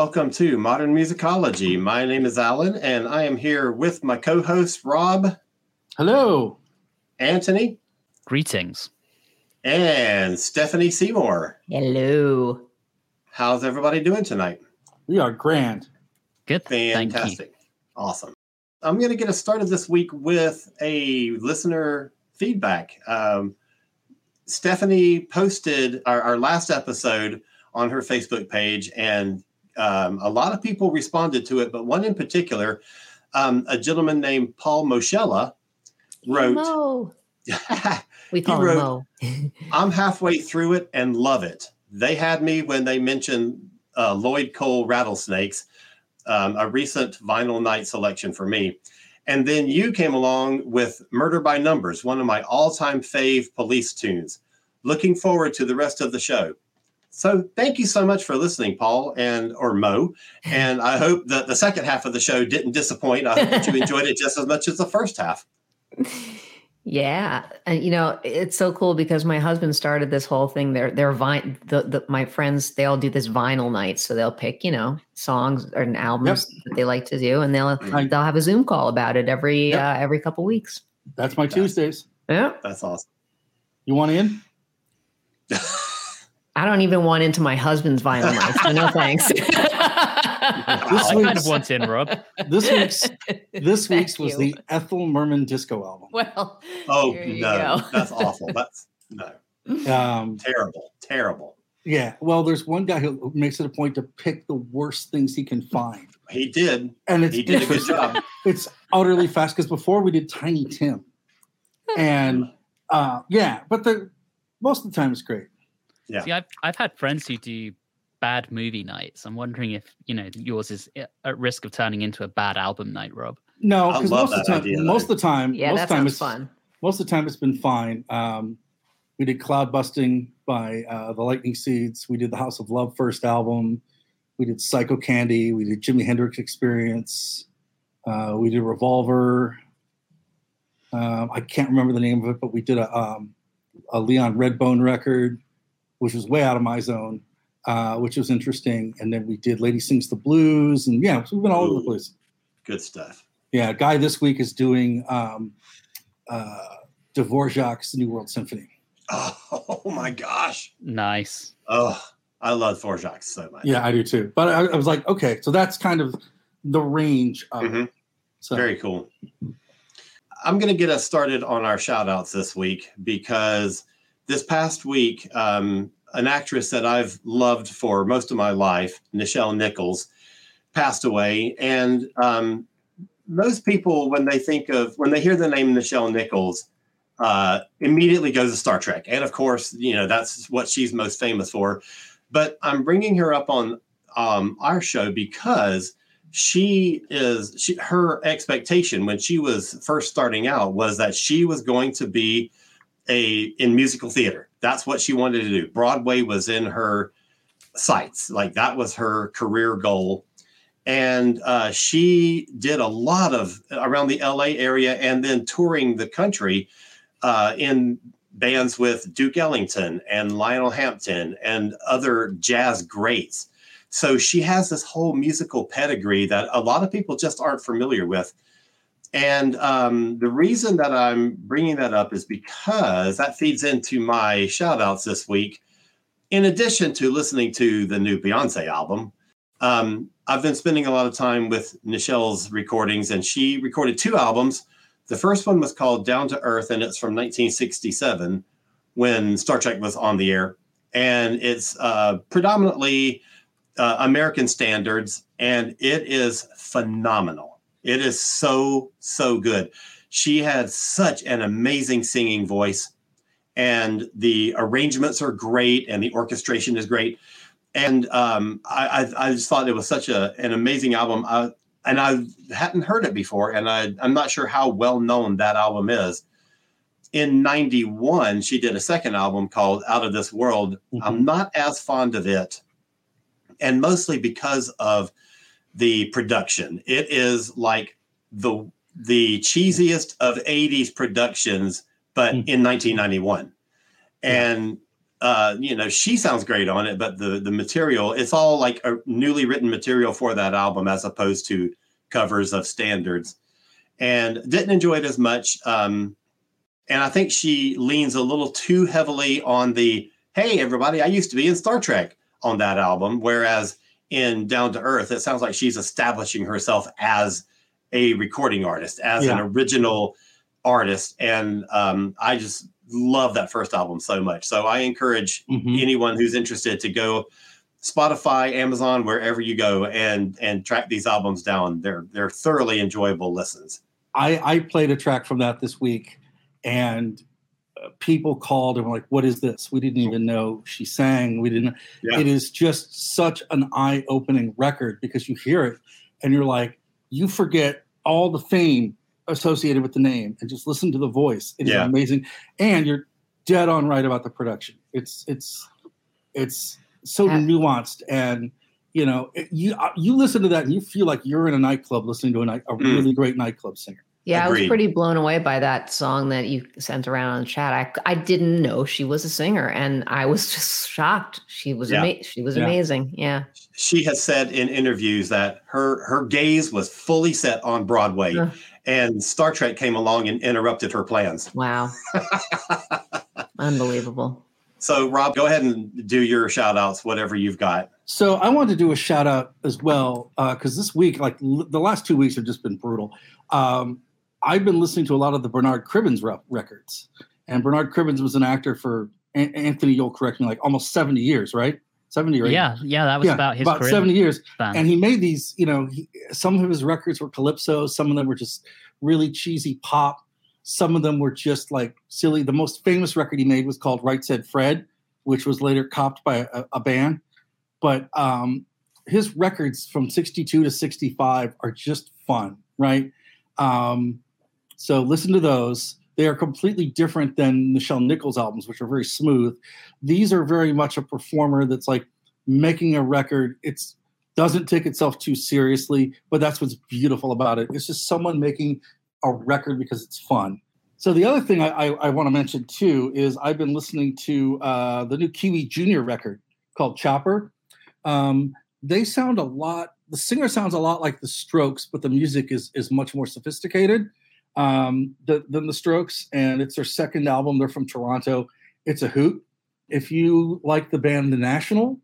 Welcome to Modern Musicology. My name is Alan and I am here with my co host Rob, Hello. Anthony, Greetings. and Stephanie Seymour. Hello. How's everybody doing tonight? We are grand. Good. Thank you. Fantastic. Awesome. I'm going to get us started this week with a listener feedback. Um, Stephanie posted our, our last episode on her Facebook page, and um, a lot of people responded to it, but one in particular, um, a gentleman named Paul Moschella wrote, Mo. We call wrote- Mo. I'm halfway through it and love it. They had me when they mentioned uh, Lloyd Cole Rattlesnakes, um, a recent vinyl night selection for me. And then you came along with Murder by Numbers, one of my all time fave police tunes. Looking forward to the rest of the show. So thank you so much for listening, Paul and or Mo. And I hope that the second half of the show didn't disappoint. I hope that you enjoyed it just as much as the first half. Yeah, and you know it's so cool because my husband started this whole thing. They're they're vine. The, the my friends they all do this vinyl night, so they'll pick you know songs or albums that they like to do, and they'll Right. they'll have a Zoom call about it every Yep. uh, every couple weeks. That's my Tuesdays. Yeah, That's awesome. You want in? I don't even want into my husband's vinyl night, so no thanks. This I kind week's- of want in, Rob. This week's this Thank week's was you. the Ethel Merman disco album. well. Oh There you no, go. that's awful. That's no. Um, Terrible, terrible. yeah. Well, there's one guy who makes it a point to pick the worst things he can find, He did. and it's He did a good job. It's utterly fast because before we did Tiny Tim, and uh, yeah, but the most of the time it's great. Yeah. See, I've I've had friends who do bad movie nights. I'm wondering if you know yours is at risk of turning into a bad album night, Rob. No, because most of the time, idea, most of the time, Yeah, most that of the time sounds it's fun. most of the time it's been fine. Um, we did Cloud Busting by uh, the Lightning Seeds. We did the House of Love first album. We did Psycho Candy. We did Jimi Hendrix Experience. Uh, we did Revolver. Um, I can't remember the name of it, but we did a, um, a Leon Redbone record, which was way out of my zone, uh, which was interesting. And then we did Lady Sings the Blues, and yeah, so we've been all over the place. Good stuff. Yeah, guy this week is doing um, uh, Dvorak's New World Symphony. Oh, my gosh. Nice. Oh, I love Dvorak so much. Yeah, I do too. But I, I was like, okay, so that's kind of the range of it. Mhm. So Very cool. I'm going to get us started on our shout outs this week because this past week, um, an actress that I've loved for most of my life, Nichelle Nichols, passed away. And um, most people, when they think of, when they hear the name Nichelle Nichols, uh, immediately goes to Star Trek. And of course, you know, that's what she's most famous for. But I'm bringing her up on um, our show because she is she her expectation when she was first starting out was that she was going to be a in musical theater. That's what she wanted to do. Broadway was in her sights. Like that was her career goal. And uh, she did a lot of around the la area and then touring the country uh, in bands with duke ellington and lionel hampton and other jazz greats. So she has this whole musical pedigree that a lot of people just aren't familiar with. And um, the reason that I'm bringing that up is because that feeds into my shout outs this week. In addition to listening to the new Beyonce album, um, I've been spending a lot of time with Nichelle's recordings, and she recorded two albums. The first one was called Down to Earth, and it's from 1967 when Star Trek was on the air. And it's uh, predominantly uh, American standards, and it is phenomenal. It is so, so good. She had such an amazing singing voice. and the arrangements are great, and the orchestration is great. And um, I, I, I, just thought it was such a, an amazing album. I, and I hadn't heard it before, and I, I'm not sure how well known that album is. In 91, she did a second album called Out of This World. Mm-hmm. I'm not as fond of it, and mostly because of the production. It is like the the cheesiest of 80s productions, but mm-hmm. in 1991. And uh, you know, she sounds great on it, but the the material, it's all like a newly written material for that album as opposed to covers of standards. And didn't enjoy it as much. Um, and I think she leans a little too heavily on the hey, everybody, I used to be in Star Trek on that album. Whereas in Down to Earth, it sounds like she's establishing herself as a recording artist, as yeah. an original artist. And um, I just love that first album so much. So I encourage mm-hmm. anyone who's interested to go Spotify, Amazon, wherever you go and and track these albums down. They're they're thoroughly enjoyable listens. I I played a track from that this week and people called and were like what is this we didn't even know she sang we didn't yeah. it is just such an eye-opening record because you hear it and you're like you forget all the fame associated with the name and just listen to the voice. It is yeah. amazing. And you're dead on right about the production. It's it's it's so yeah. nuanced and you know you uh, you listen to that and you feel like you're in a nightclub listening to a, night, a mm. really great nightclub singer. Yeah, Agreed. I was pretty blown away by that song that you sent around on the chat. I I didn't know she was a singer, and I was just shocked. She was yeah. ama- she was yeah. amazing. Yeah. She has said in interviews that her her gaze was fully set on Broadway, uh, and Star Trek came along and interrupted her plans. Wow. Unbelievable. So, Rob, go ahead and do your shout outs, whatever you've got. So, I want to do a shout out as well, because uh, this week, like l- the last two weeks, have just been brutal. Um, I've been listening to a lot of the Bernard Cribbins re- records. And Bernard Cribbins was an actor for, Anthony, you'll correct me, like almost 70 years, right? 70 or 80. Yeah, yeah, that was yeah, about his about 70 years. Span. And he made these, you know, he, some of his records were calypso, some of them were just really cheesy pop. Some of them were just like silly. The most famous record he made was called Right Said Fred, which was later copped by a, a band. But um, his records from 62 to 65 are just fun, right? Um, so listen to those. They are completely different than Nichelle Nichols albums, which are very smooth. These are very much a performer that's like making a record. It's doesn't take itself too seriously, but that's what's beautiful about it. It's just someone making a record because it's fun. So the other thing I, I, I want to mention too is I've been listening to uh, the new Kiwi Junior record called Chopper. Um, they sound a lot. The singer sounds a lot like the Strokes, but the music is is much more sophisticated um, the, than the Strokes. And it's their second album. They're from Toronto. It's a hoot. If you like the band The National,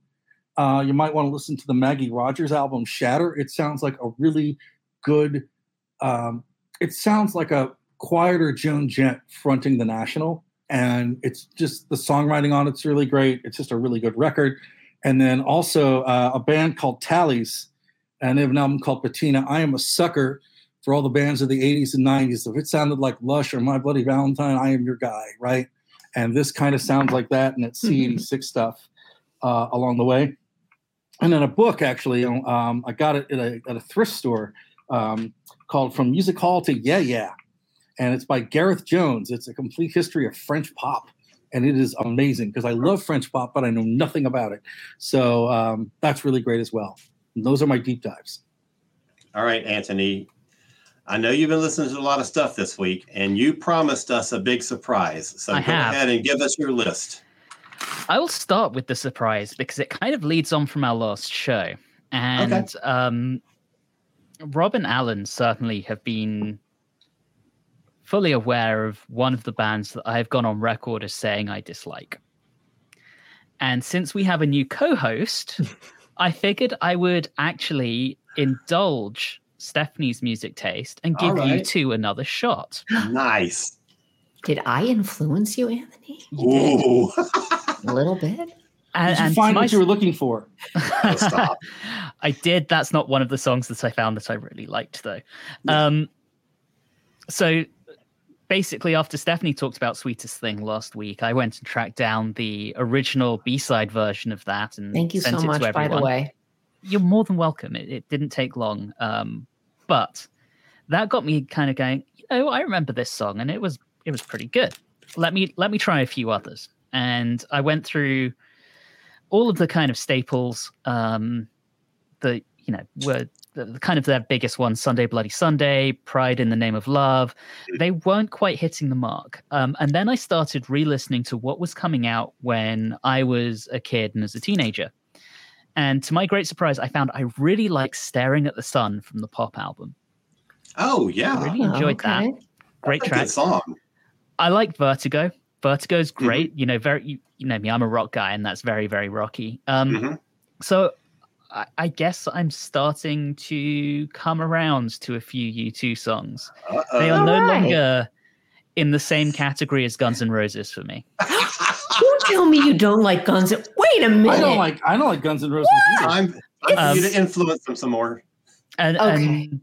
uh, you might want to listen to the Maggie Rogers album Shatter. It sounds like a really good. Um, it sounds like a quieter Joan Jett fronting the National, and it's just the songwriting on it's really great. It's just a really good record. And then also uh, a band called Tallies, and they have an album called Patina. I am a sucker for all the bands of the 80s and 90s. If it sounded like Lush or My Bloody Valentine, I am your guy, right? And this kind of sounds like that, and it's C86 stuff uh, along the way. And then a book actually um, i got it at a, at a thrift store um, called from music hall to yeah yeah. And it's by gareth jones. It's a complete history of french pop. And it is amazing because i love french pop but i know nothing about it. So um, that's really great as well. And those are my deep dives. All right anthony I know you've been listening to a lot of stuff this week, and you promised us a big surprise. So I go have. ahead and give us your list. I will start with the surprise because it kind of leads on from our last show. And okay. um, Rob and Alan certainly have been fully aware of one of the bands that I have gone on record as saying I dislike. And since we have a new co host, I figured I would actually indulge Stephanie's music taste and give right. you two another shot. Nice. Did I influence you, Anthony? You Ooh. a little bit. And, did you find my... what you were looking for? Stop. I did. That's not one of the songs that I found that I really liked, though. Um, so basically, after Stephanie talked about Sweetest Thing last week, I went and tracked down the original B side version of that. And thank you so much, by the way. You're more than welcome. It, it didn't take long. Um, but that got me kind of going, you know, I remember this song and it was it was pretty good. Let me let me try a few others. And I went through all of the kind of staples um that you know were the, kind of their biggest ones sunday bloody sunday pride in the name of love mm. they weren't quite hitting the mark um, and then i started re-listening to what was coming out when i was a kid and as a teenager and to my great surprise i found i really like staring at the sun from the pop album oh yeah I really enjoyed okay. that great That's track song i like vertigo vertigo's mm-hmm. great mm-hmm. you know very you, you, know me i'm a rock guy and that's very very rocky um, mm-hmm. so I, I guess I'm starting to come around to a few U2 songs. Uh-oh. They are no right. longer in the same category as Guns N' Roses for me. don't tell me you don't like Guns. N- Wait a minute. I don't like I don't like Guns N' Roses either. I'm, I'm um, you to influence them some more. And, okay. and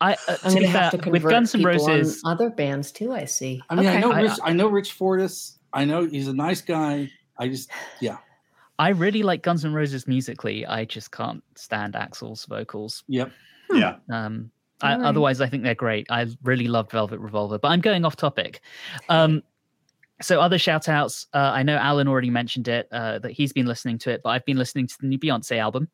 I, uh, I'm going to have to convert with Guns N' Roses, other bands too. I see. I mean, okay. I know Rich. I, I know Rich Fortus. I know he's a nice guy. I just, yeah. I really like Guns N' Roses musically. I just can't stand Axl's vocals. Yep. Hmm. Yeah. Um, I, right. Otherwise, I think they're great. I really love Velvet Revolver, but I'm going off topic. Um, so other shout outs. Uh, I know Alan already mentioned it, uh, that he's been listening to it, but I've been listening to the new Beyonce album.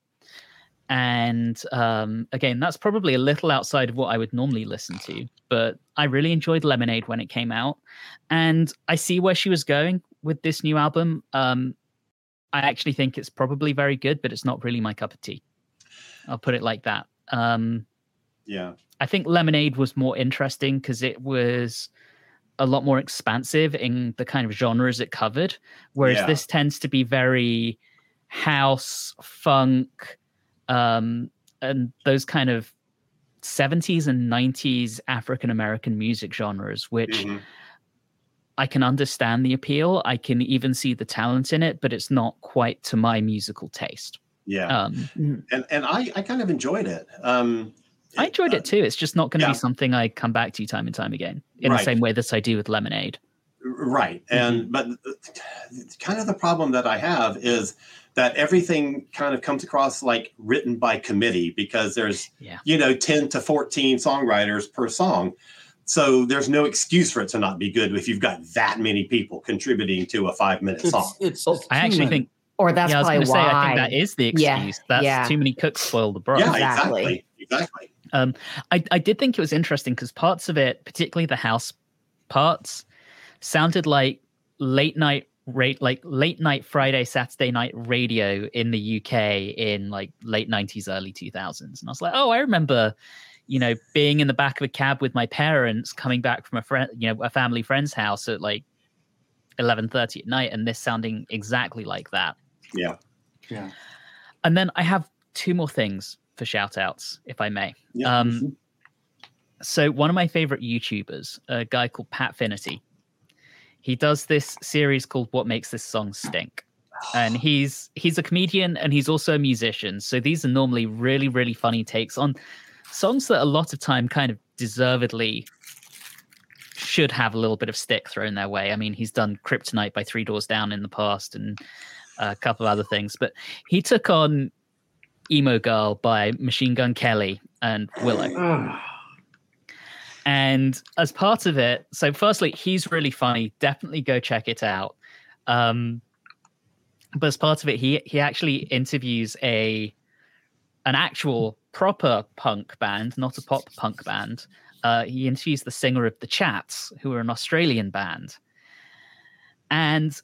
And um, again, that's probably a little outside of what I would normally listen to, but I really enjoyed Lemonade when it came out. And I see where she was going with this new album. Um, I actually think it's probably very good, but it's not really my cup of tea. I'll put it like that. Um, yeah. I think Lemonade was more interesting because it was a lot more expansive in the kind of genres it covered, whereas yeah. this tends to be very house, funk, um, and those kind of 70s and 90s African American music genres, which. Mm-hmm I can understand the appeal. I can even see the talent in it, but it's not quite to my musical taste. Yeah. Um, mm-hmm. and and I, I kind of enjoyed it. Um, I enjoyed uh, it too. It's just not going to yeah. be something I come back to time and time again in right. the same way that I do with Lemonade. Right. And mm-hmm. but kind of the problem that I have is that everything kind of comes across like written by committee because there's yeah. you know 10 to 14 songwriters per song so there's no excuse for it to not be good if you've got that many people contributing to a five minute song. It's, it's I actually think, or that's yeah, I was probably why. Say, I think that is the excuse. Yeah, that's yeah. too many cooks spoil the broth. Yeah, exactly. Exactly. Um, I, I did think it was interesting because parts of it, particularly the house parts, sounded like late night rate like late night Friday, Saturday night radio in the UK in like late 90s, early 2000s. And I was like, oh, I remember you know, being in the back of a cab with my parents coming back from a friend, you know, a family friend's house at like 11:30 at night and this sounding exactly like that. Yeah. Yeah. And then I have two more things for shout outs, if I may. Yeah. Um, so one of my favorite YouTubers, a guy called Pat Finnerty, he does this series called What Makes This Song Stink. And he's he's a comedian and he's also a musician. So these are normally really, really funny takes on songs that a lot of time kind of deservedly should have a little bit of stick thrown their way. I mean, he's done Kryptonite by Three Doors Down in the past and a couple of other things, but he took on Emo Girl by Machine Gun Kelly and Willow. and as part of it, so firstly, he's really funny. Definitely go check it out. Um, but as part of it, he he actually interviews a an actual proper punk band, not a pop punk band. Uh, he interviews the singer of the Chats, who are an Australian band. And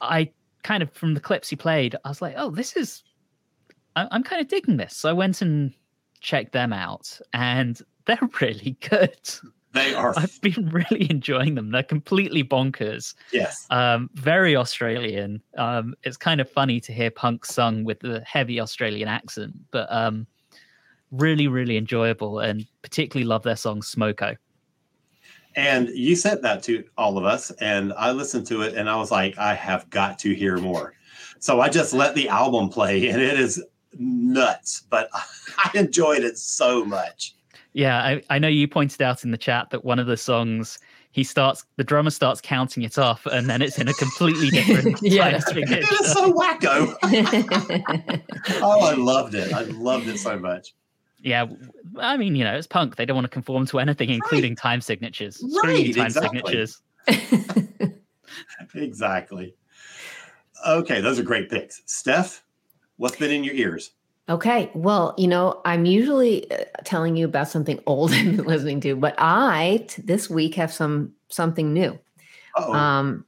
I kind of, from the clips he played, I was like, oh, this is, I'm kind of digging this. So I went and checked them out, and they're really good. They are. I've been really enjoying them. They're completely bonkers. Yes. Um, very Australian. Um, it's kind of funny to hear punk sung with the heavy Australian accent, but um, really, really enjoyable and particularly love their song Smoko. And you sent that to all of us, and I listened to it, and I was like, I have got to hear more. So I just let the album play, and it is nuts, but I enjoyed it so much. Yeah, I, I know you pointed out in the chat that one of the songs he starts the drummer starts counting it off, and then it's in a completely different Yeah. It is so wacko. oh, I loved it. I loved it so much. Yeah, i mean, you know, it's punk. They don't want to conform to anything, including time signatures. Right, time exactly. signatures. Exactly. Okay, those are great picks. Steph, what's been in your ears? Okay. Well, you know, I'm usually uh, telling you about something old I've been listening to, but I t- this week have some something new. Oh, Um,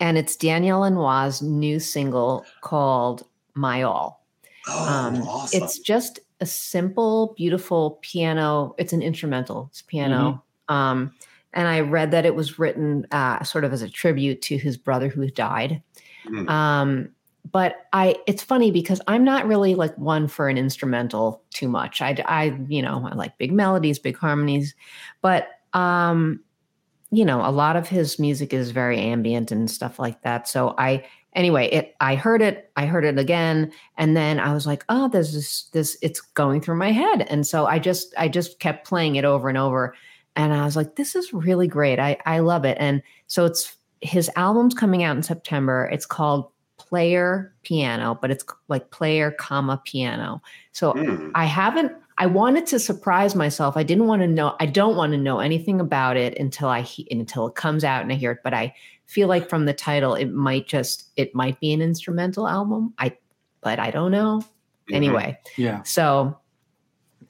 and it's Daniel Lanois' new single called My All. oh Um, awesome. It's just a simple, beautiful piano. It's an instrumental. It's piano. Um, and I read that it was written uh, sort of as a tribute to his brother who died. Mm. Um, but I, it's funny because I'm not really like one for an instrumental too much. I, I, you know, I like big melodies, big harmonies, but um, you know, a lot of his music is very ambient and stuff like that. So I, anyway, it, I heard it, I heard it again, and then I was like, oh, this, this, it's going through my head, and so I just, I just kept playing it over and over, and I was like, this is really great. I, I love it, and so it's his album's coming out in September. It's called Player Piano, but it's like player comma piano. So Mm. I haven't. I wanted to surprise myself. I didn't want to know. I don't want to know anything about it until I he, until it comes out and I hear it. But I feel like from the title, it might just it might be an instrumental album. I, but I don't know. Mhm. Anyway, Yeah. so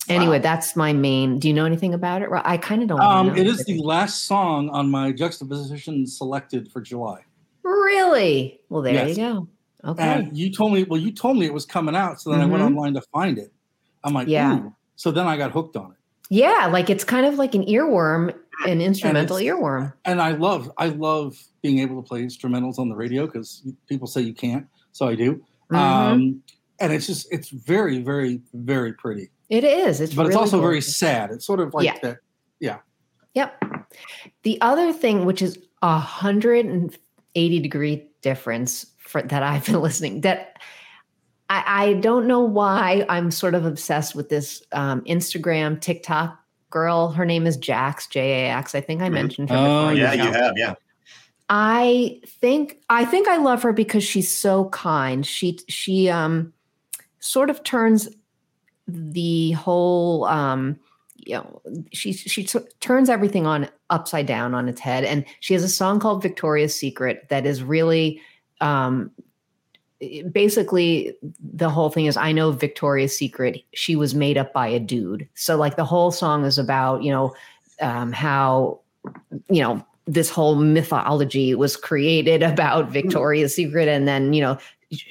anyway, Wow. that's my main. Do you know anything about it? Ro- I kind of don't. Um, know. it is the last song on my juxtaposition selected for July. Really well. There Yes. you go. Okay. And you told me, well, you told me it was coming out, so then I went Mhm. online to find it. I'm like, Yeah. ooh. So then I got hooked on it, yeah, like it's kind of like an earworm, an instrumental it's- earworm. and I love, I love being able to play instrumentals on the radio because people say you can't, so I do. Mhm. Um, and it's just, it's very, very, very pretty, it is. It's but it's really also very sad. It's sort of like Yeah. that. Yeah. Yep. The other thing, which is a hundred and eighty degree difference for that I've been listening, that I, I don't know why I'm sort of obsessed with this um, Instagram TikTok girl. Her name is Jax J A X. I think I mentioned her Oh, before. on yeah, the you have. Yeah. I think I think I love her because she's so kind. She she um sort of turns the whole um you know she she t- turns everything on upside down on its head. And she has a song called Victoria's Secret that is really um basically the whole thing is I know Victoria's Secret. She was made up by a dude. So like the whole song is about, you know, um how you know this whole mythology was created about Victoria's Secret, and then you know,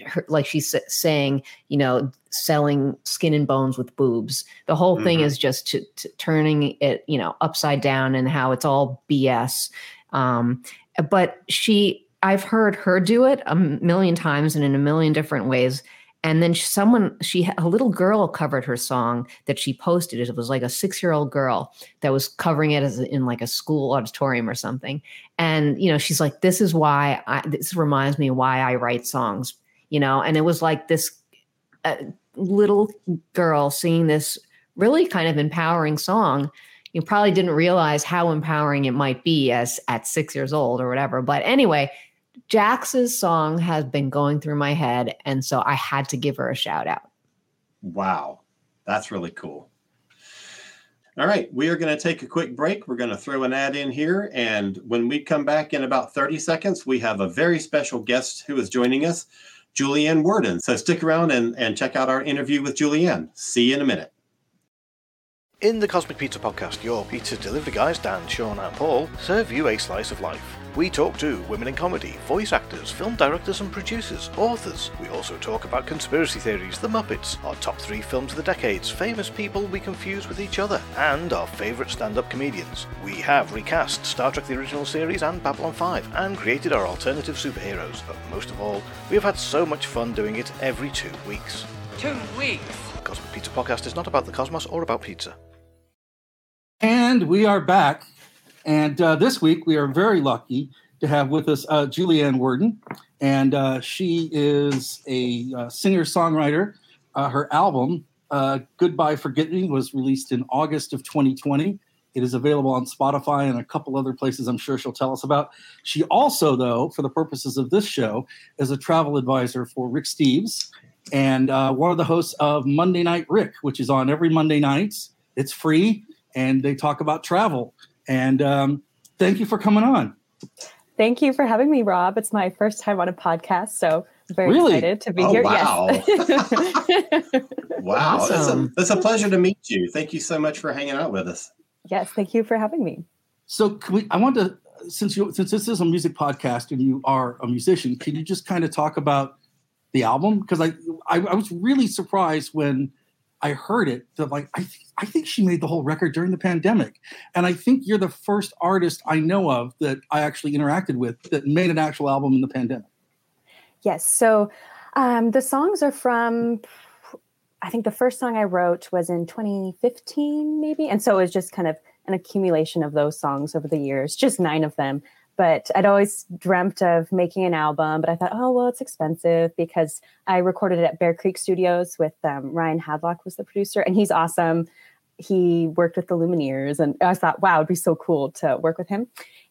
her, like she's saying, you know, selling skin and bones with boobs. The whole thing Mhm. is just to, to turning it, you know, upside down and how it's all BS. Um, but she, I've heard her do it a million times and in a million different ways. And then someone, she, a little girl covered her song that she posted. It was like a six year old girl that was covering it as in like a school auditorium or something. And you know, she's like, "This is why I, this reminds me why I write songs." You know, and it was like this uh, little girl singing this really kind of empowering song. You probably didn't realize how empowering it might be as at six years old or whatever. But anyway, Jax's song has been going through my head, and so I had to give her a shout out. Wow. That's really cool. All right, we are going to take a quick break. We're going to throw an ad in here. And when we come back in about 30 seconds, we have a very special guest who is joining us, Julianne Wurden. So stick around and, and check out our interview with Julianne. See you in a minute. In the Cosmic Pizza Podcast, your pizza delivery guys, Dan, Sean, and Paul, serve you a slice of life. We talk to women in comedy, voice actors, film directors and producers, authors. We also talk about conspiracy theories, the Muppets, our top three films of the decades, famous people we confuse with each other, and our favourite stand up comedians. We have recast Star Trek the Original Series and Babylon 5, and created our alternative superheroes. But most of all, we have had so much fun doing it every two weeks. Two weeks. The Cosmic Pizza Podcast is not about the cosmos or about pizza. And we are back. And uh, this week, we are very lucky to have with us uh, Julianne Wurden. And uh, she is a uh, singer songwriter. Uh, her album, uh, Goodbye Forget Me, was released in August of 2020. It is available on Spotify and a couple other places I'm sure she'll tell us about. She also, though, for the purposes of this show, is a travel advisor for Rick Steves and one of the hosts of Monday Night Rick, which is on every Monday nights. It's free and they talk about travel. And um, thank you for coming on. Thank you for having me, Rob. It's my first time on a podcast, so I'm very Really? excited to be Oh, here. wow. Yes. Wow, it's, a, Awesome. it's a pleasure to meet you. Thank you so much for hanging out with us. yes, thank you for having me. So can we, I want to, since you, since this is a music podcast and you are a musician, can you just kind of talk about the album? Because I, I, I was really surprised when I heard it that like, I, th- I think she made the whole record during the pandemic. And I think you're the first artist I know of that I actually interacted with that made an actual album in the pandemic. Yes, so um, the songs are from. I think the first song I wrote was in 2015, maybe, and so it was just kind of an accumulation of those songs over the years, just nine of them. But I'd always dreamt of making an album, but I thought, oh well, it's expensive because I recorded it at Bear Creek Studios with um, Ryan Hadlock was the producer, and he's awesome. He worked with the Lumineers, and I thought, wow, it'd be so cool to work with him.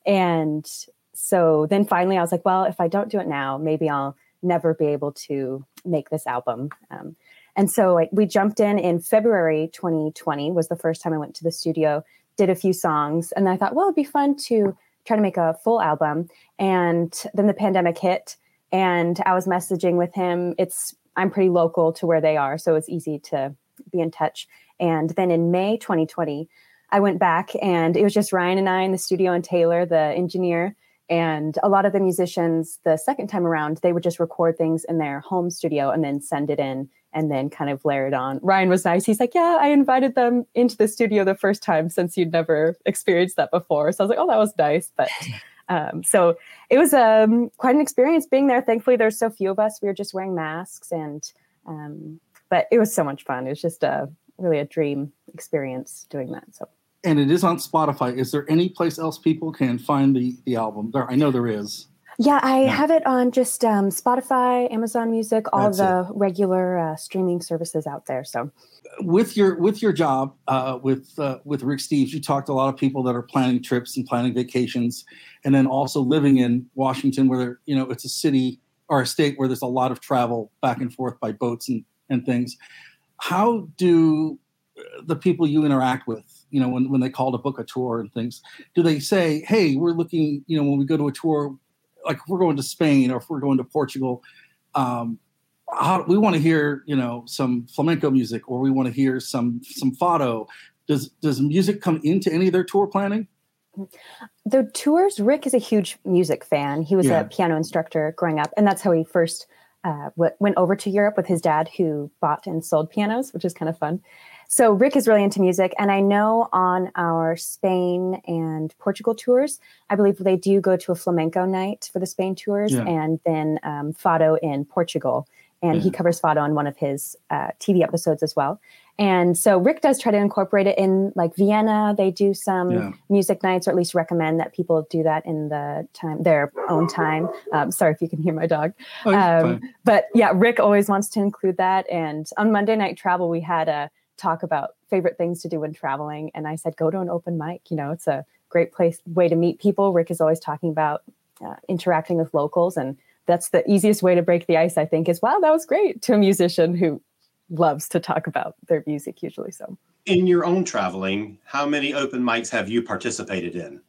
And so then finally, I was like, well, if I don't do it now, maybe I'll never be able to make this album. Um, and so I, we jumped in in February 2020 was the first time I went to the studio, did a few songs, and I thought, well, it'd be fun to try to make a full album. And then the pandemic hit, and I was messaging with him. It's I'm pretty local to where they are, so it's easy to be in touch. And then in May 2020, I went back, and it was just Ryan and I in the studio, and Taylor, the engineer. And a lot of the musicians, the second time around, they would just record things in their home studio and then send it in and then kind of layer it on. Ryan was nice. He's like, Yeah, I invited them into the studio the first time since you'd never experienced that before. So I was like, Oh, that was nice. But um, so it was um, quite an experience being there. Thankfully, there's so few of us. We were just wearing masks, and um, but it was so much fun. It was just a really a dream experience doing that. So And it is on Spotify. Is there any place else people can find the, the album? There, I know there is. Yeah, I Yeah. have it on just um, Spotify, Amazon Music, all That's the regular uh, streaming services out there. So with your with your job uh, with uh, with Rick Steves, you talked to a lot of people that are planning trips and planning vacations, and then also living in Washington, where you know it's a city or a state where there's a lot of travel back and forth by boats and and things. How do uh, the people you interact with, you know, when when they call to book a tour and things, do they say, "Hey, we're looking," you know, when we go to a tour, like if we're going to Spain or if we're going to Portugal. Um, how, we want to hear you know some flamenco music or we want to hear some some fado does does music come into any of their tour planning the tours, Rick is a huge music fan. He was Yeah. a piano instructor growing up, and that's how he first uh, went over to Europe with his dad, who bought and sold pianos, which is kind of fun. So Rick is really into music, and I know on our Spain and Portugal tours, I believe they do go to a flamenco night for the Spain tours, Yeah. and then um, fado in Portugal. And he covers fado on one of his uh, TV episodes as well. And so Rick does try to incorporate it in like Vienna. They do some Yeah. music nights, or at least recommend that people do that in the time their own time. Um, sorry if you can hear my dog. Oh, Um, but yeah, Rick always wants to include that. And on Monday Night Travel, we had a talk about favorite things to do when traveling, and I said go to an open mic. You know, it's a great place way to meet people. Rick is always talking about uh, interacting with locals, and that's the easiest way to break the ice. I think is wow, that was great to a musician who loves to talk about their music usually. So In your own traveling, how many open mics have you participated in?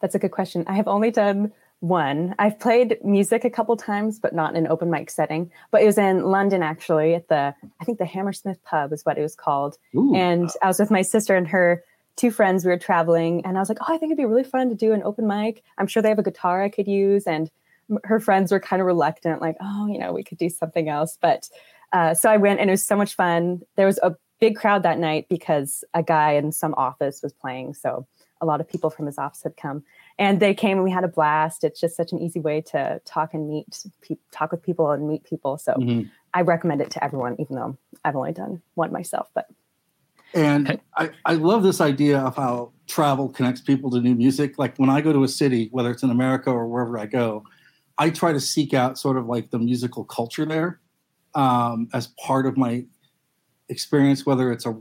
That's a good question. I have only done one. I've played music a couple times, but not in an open mic setting. But it was in London, actually, at the I think the Hammersmith Pub is what it was called. Ooh. And I was with my sister and her two friends. We were traveling, and I was like, "Oh, I think it'd be really fun to do an open mic. I'm sure they have a guitar I could use." And her friends were kind of reluctant, like, "Oh, you know, we could do something else." But uh, so I went, and it was so much fun. There was a big crowd that night because a guy in some office was playing. So a lot of people from his office had come and they came and we had a blast it's just such an easy way to talk and meet pe- talk with people and meet people so Mhm. i recommend it to everyone even though i've only done one myself but and I, I love this idea of how travel connects people to new music like when i go to a city whether it's in america or wherever i go i try to seek out sort of like the musical culture there um, as part of my experience whether it's a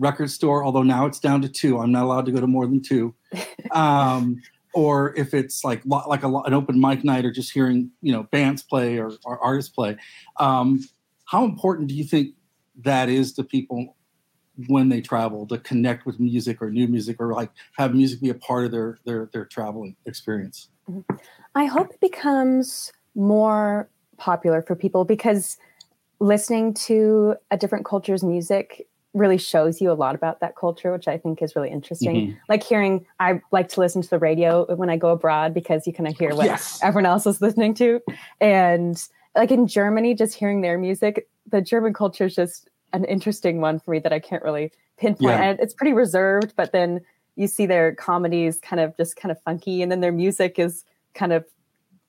record store, although now it's down to two. I'm not allowed to go to more than two. Um, or if it's like like a, an open mic night, or just hearing you know bands play or, or artists play. Um, how important do you think that is to people when they travel to connect with music or new music or like have music be a part of their their their traveling experience? I hope it becomes more popular for people because listening to a different culture's music really shows you a lot about that culture, which I think is really interesting. Mm-hmm. Like hearing, I like to listen to the radio when I go abroad because you kind of hear what yes. everyone else is listening to. And like in Germany, just hearing their music, the German culture is just an interesting one for me that I can't really pinpoint. Yeah. And it's pretty reserved, but then you see their comedies kind of just kind of funky, and then their music is kind of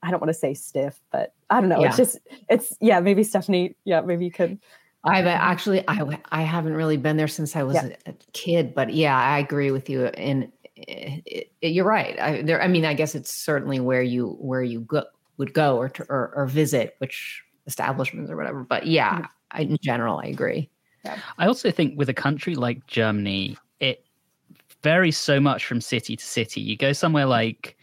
I don't want to say stiff, but I don't know. Yeah. It's just it's yeah. Maybe Stephanie, yeah, maybe you could. I've actually I I haven't really been there since I was yeah. a, kid, but yeah, I agree with you. And it, it, you're right. I, there, I mean, I guess it's certainly where you where you go, would go or, to, or, or visit which establishments or whatever. But yeah, mm-hmm. I, in general, I agree. Yeah. I also think with a country like Germany, it varies so much from city to city. You go somewhere like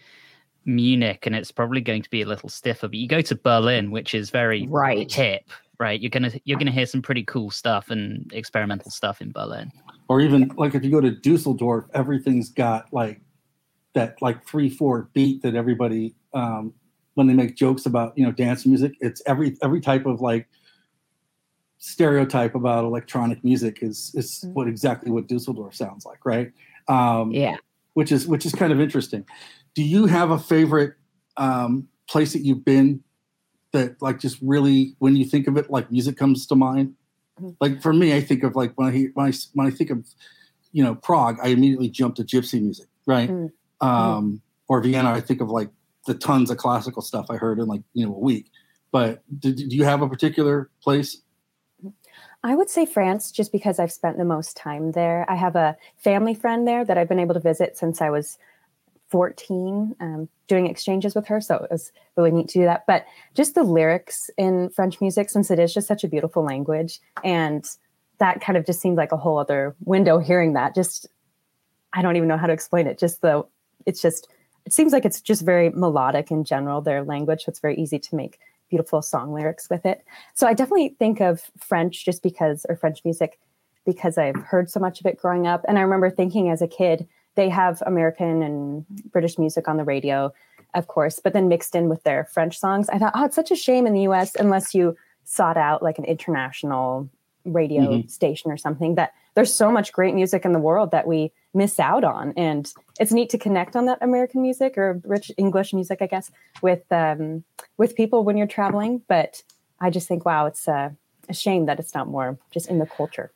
Munich, and it's probably going to be a little stiffer. But you go to Berlin, which is very right. hip, right? You're gonna you're gonna hear some pretty cool stuff and experimental stuff in Berlin. Or even like if you go to Dusseldorf, everything's got like that like three four beat that everybody um, when they make jokes about you know dance music. It's every every type of like stereotype about electronic music is is mm. what exactly what Dusseldorf sounds like, right? Um, yeah, which is which is kind of interesting. Do you have a favorite um, place that you've been that like just really when you think of it, like music comes to mind? Mm-hmm. Like for me, I think of like when I when I when I think of you know Prague, I immediately jump to gypsy music, right? Mm-hmm. Um, or Vienna, I think of like the tons of classical stuff I heard in like you know a week. But do, do you have a particular place? I would say France, just because I've spent the most time there. I have a family friend there that I've been able to visit since I was 14, um, doing exchanges with her. So it was really neat to do that. But just the lyrics in French music, since it is just such a beautiful language, and that kind of just seemed like a whole other window hearing that. Just, I don't even know how to explain it. Just the, it's just, it seems like it's just very melodic in general, their language. So it's very easy to make beautiful song lyrics with it. So I definitely think of French just because, or French music, because I've heard so much of it growing up. And I remember thinking as a kid, they have American and British music on the radio, of course, but then mixed in with their French songs. I thought, oh, it's such a shame in the US unless you sought out like an international radio mm-hmm. station or something that there's so much great music in the world that we miss out on and it's neat to connect on that american music or rich english music i guess with um, with people when you're traveling but i just think wow it's a, a shame that it's not more just in the culture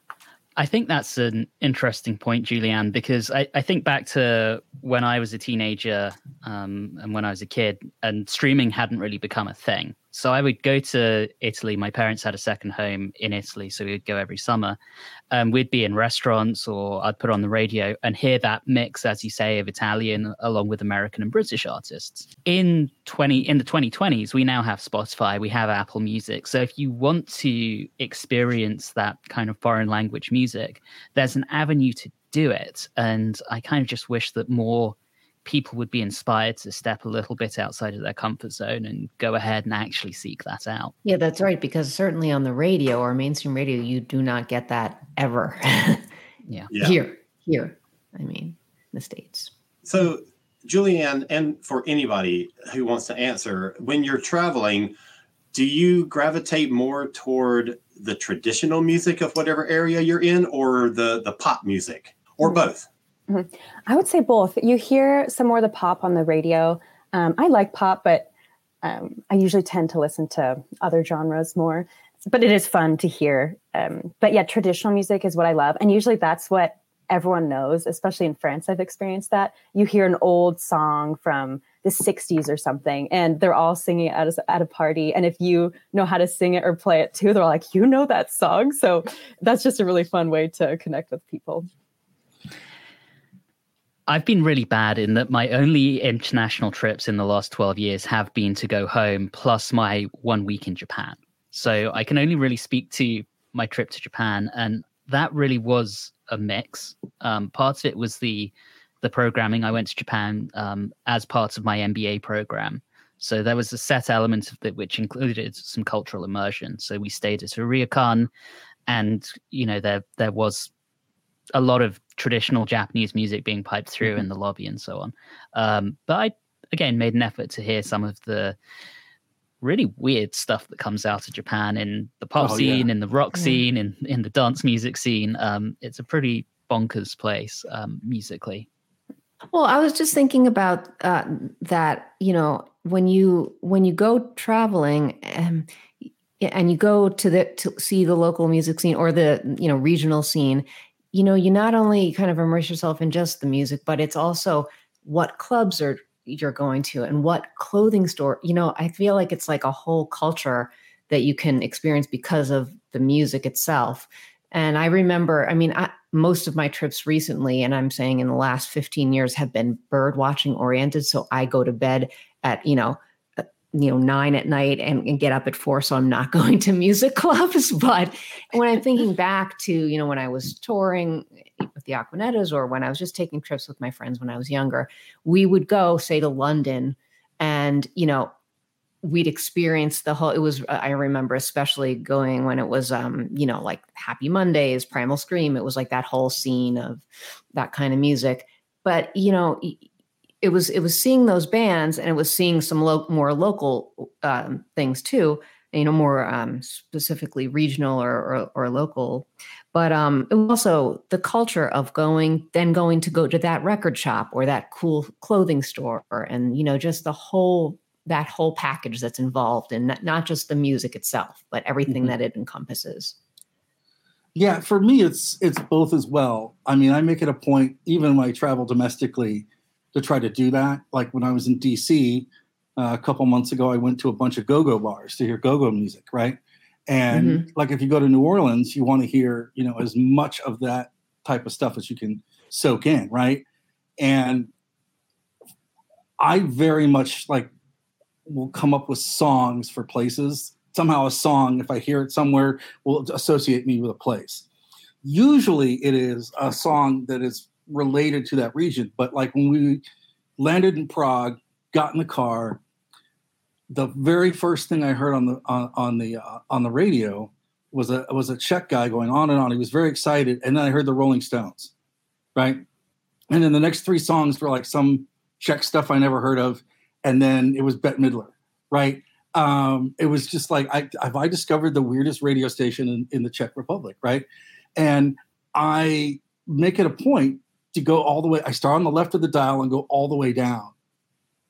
I think that's an interesting point, Julianne, because I, I think back to when I was a teenager um, and when I was a kid, and streaming hadn't really become a thing. So I would go to Italy. My parents had a second home in Italy, so we would go every summer. Um, we'd be in restaurants, or I'd put on the radio and hear that mix, as you say, of Italian along with American and British artists. In twenty in the twenty twenties, we now have Spotify, we have Apple Music. So if you want to experience that kind of foreign language music, there's an avenue to do it. And I kind of just wish that more people would be inspired to step a little bit outside of their comfort zone and go ahead and actually seek that out. Yeah, that's right. Because certainly on the radio or mainstream radio, you do not get that ever. yeah. yeah. Here, here. I mean, the States. So, Julianne, and for anybody who wants to answer, when you're traveling, do you gravitate more toward the traditional music of whatever area you're in or the, the pop music or mm-hmm. both? Mm-hmm. I would say both. You hear some more of the pop on the radio. Um, I like pop, but um, I usually tend to listen to other genres more. But it is fun to hear. Um, but yeah, traditional music is what I love. And usually that's what everyone knows, especially in France. I've experienced that. You hear an old song from the 60s or something, and they're all singing it at a, at a party. And if you know how to sing it or play it too, they're like, you know that song. So that's just a really fun way to connect with people. I've been really bad in that my only international trips in the last 12 years have been to go home, plus my one week in Japan. So I can only really speak to my trip to Japan. And that really was a mix. Um, part of it was the the programming. I went to Japan um, as part of my MBA program, so there was a set element of it which included some cultural immersion. So we stayed at a ryokan, and you know there there was a lot of traditional Japanese music being piped through mm-hmm. in the lobby and so on. Um, but I again made an effort to hear some of the really weird stuff that comes out of Japan in the pop oh, scene, yeah. in the rock scene, in in the dance music scene. Um, it's a pretty bonkers place um, musically. Well, I was just thinking about uh, that. You know, when you when you go traveling. Um, and you go to the to see the local music scene or the you know regional scene you know, you not only kind of immerse yourself in just the music, but it's also what clubs are you're going to and what clothing store. You know, I feel like it's like a whole culture that you can experience because of the music itself. And I remember, I mean, I, most of my trips recently, and I'm saying in the last 15 years, have been bird watching oriented. So I go to bed at, you know, you know nine at night and, and, get up at four so i'm not going to music clubs. But when i'm thinking back to you know when i was touring with the aquanettas or when i was just taking trips with my friends when i was younger we would go say to london and you know we'd experience the whole it was i remember especially going when it was um you know like happy mondays primal scream it was like that whole scene of that kind of music. But you know it was it was seeing those bands and it was seeing some lo- more local um, things too you know more um, specifically regional or, or, or local. But um, it was also the culture of going then going to go to that record shop or that cool clothing store and you know just the whole that whole package that's involved in not, not just the music itself but everything mm-hmm. that it encompasses. Yeah for me it's it's both as well. I mean i make it a point even when i travel domestically to try to do that. Like when I was in DC uh, a couple months ago, I went to a bunch of go-go bars to hear go-go music, right? And mm-hmm. like if you go to New Orleans, you want to hear, you know, as much of that type of stuff as you can soak in, right? And I very much like will come up with songs for places. Somehow a song, if I hear it somewhere, will associate me with a place. Usually it is a song that is related to that region. But like when we landed in Prague, got in the car, the very first thing I heard on the on, on the uh, on the radio was a was a Czech guy going on and on. He was very excited, and then I heard the Rolling Stones, right? And then the next three songs were like some Czech stuff I never heard of, and then it was Bette Midler, right? Um, it was just like I I discovered the weirdest radio station in, in the Czech Republic, right? And I make it a point to go all the way. I start on the left of the dial and go all the way down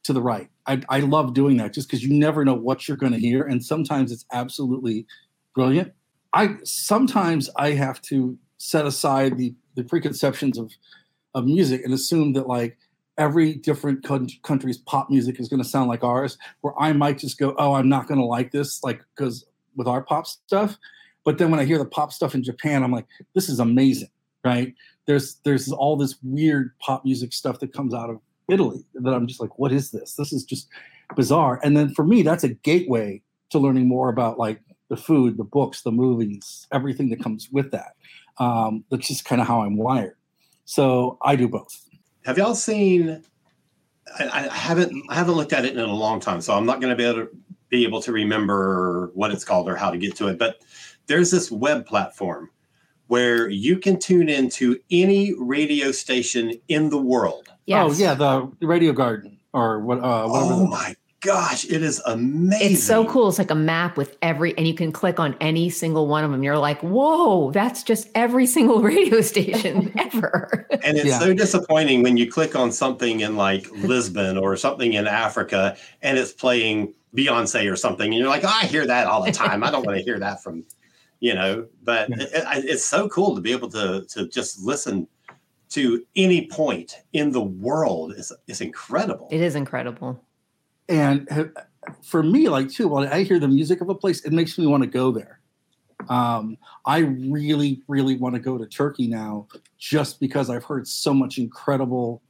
to the right. I, I love doing that just because you never know what you're going to hear, and sometimes it's absolutely brilliant. I sometimes I have to set aside the the preconceptions of of music and assume that like every different country's pop music is going to sound like ours. Where I might just go, oh, I'm not going to like this, like because with our pop stuff. But then when I hear the pop stuff in Japan, I'm like, this is amazing, right? There's there's all this weird pop music stuff that comes out of Italy that I'm just like, what is this? This is just bizarre. And then for me, that's a gateway to learning more about like the food, the books, the movies, everything that comes with that. Um, that's just kind of how I'm wired. So I do both. Have y'all seen? I, I haven't I haven't looked at it in a long time, so I'm not going to be able to be able to remember what it's called or how to get to it. But there's this web platform where you can tune into any radio station in the world. Yes. Oh yeah, the Radio Garden or what? Uh, whatever. Oh my gosh, it is amazing! It's so cool. It's like a map with every, and you can click on any single one of them. You're like, whoa, that's just every single radio station ever. and it's yeah. so disappointing when you click on something in like Lisbon or something in Africa, and it's playing Beyonce or something, and you're like, oh, I hear that all the time. I don't want to hear that from you know but it, it's so cool to be able to to just listen to any point in the world. Is is incredible. It is incredible. And for me like too when i hear the music of a place it makes me want to go there. Um, i really really want to go to turkey now just because i've heard so much incredible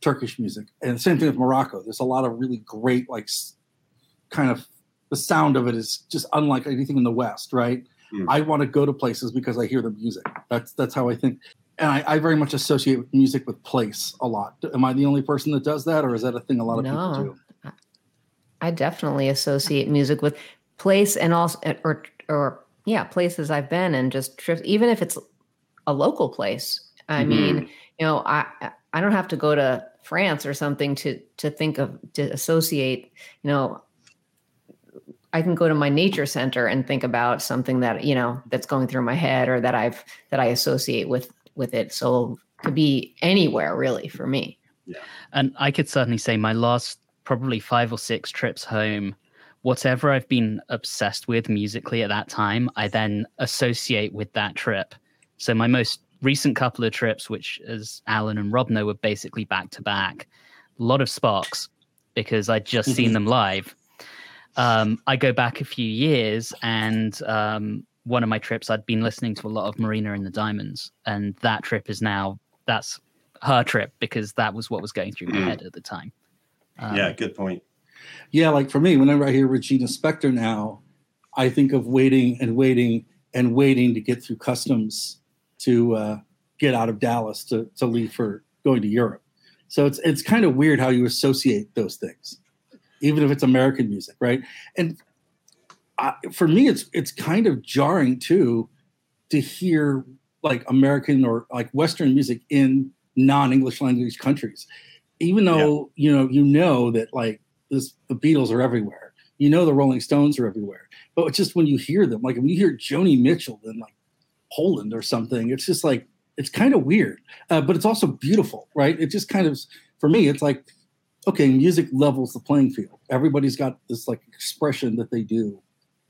turkish music. And the same thing with morocco. There's a lot of really great like kind of the sound of it is just unlike anything in the west right mm. I want to go to places because I hear the music. That's that's how I think. And I, I, very much associate music with place a lot. Am I the only person that does that, or is that a thing a lot of no, people do? I definitely associate music with place and also or or yeah places I've been and just trips, even if it's a local place. I mm-hmm. mean, you know, I I don't have to go to France or something to to think of to associate. You know, I can go to my nature center and think about something that you know that's going through my head or that I've that I associate with with it. So it could be anywhere really for me. Yeah, and I could certainly say my last probably five or six trips home whatever I've been obsessed with musically at that time, I then associate with that trip. So my most recent couple of trips, which as Alan and Rob know, were basically back to back, a lot of sparks because I'd just mm-hmm. seen them live. Um, I go back a few years and um, one of my trips, I'd been listening to a lot of Marina and the Diamonds, and that trip is now that's her trip because that was what was going through my mm. head at the time. Um, yeah, good point. Yeah, like for me, whenever I hear Regina Spektor now, I think of waiting and waiting and waiting to get through customs to uh, get out of Dallas to, to leave for going to Europe. So it's it's kind of weird how you associate those things, even if it's American music, right? And I, for me, it's it's kind of jarring too to hear like American or like Western music in non-English language countries, even though yeah. you know you know that like this, the Beatles are everywhere. You know the Rolling Stones are everywhere. But it's just when you hear them, like when you hear Joni Mitchell in like Poland or something, it's just like it's kind of weird, uh, but it's also beautiful, right? It just kind of, for me, it's like, okay, music levels the playing field. Everybody's got this like expression that they do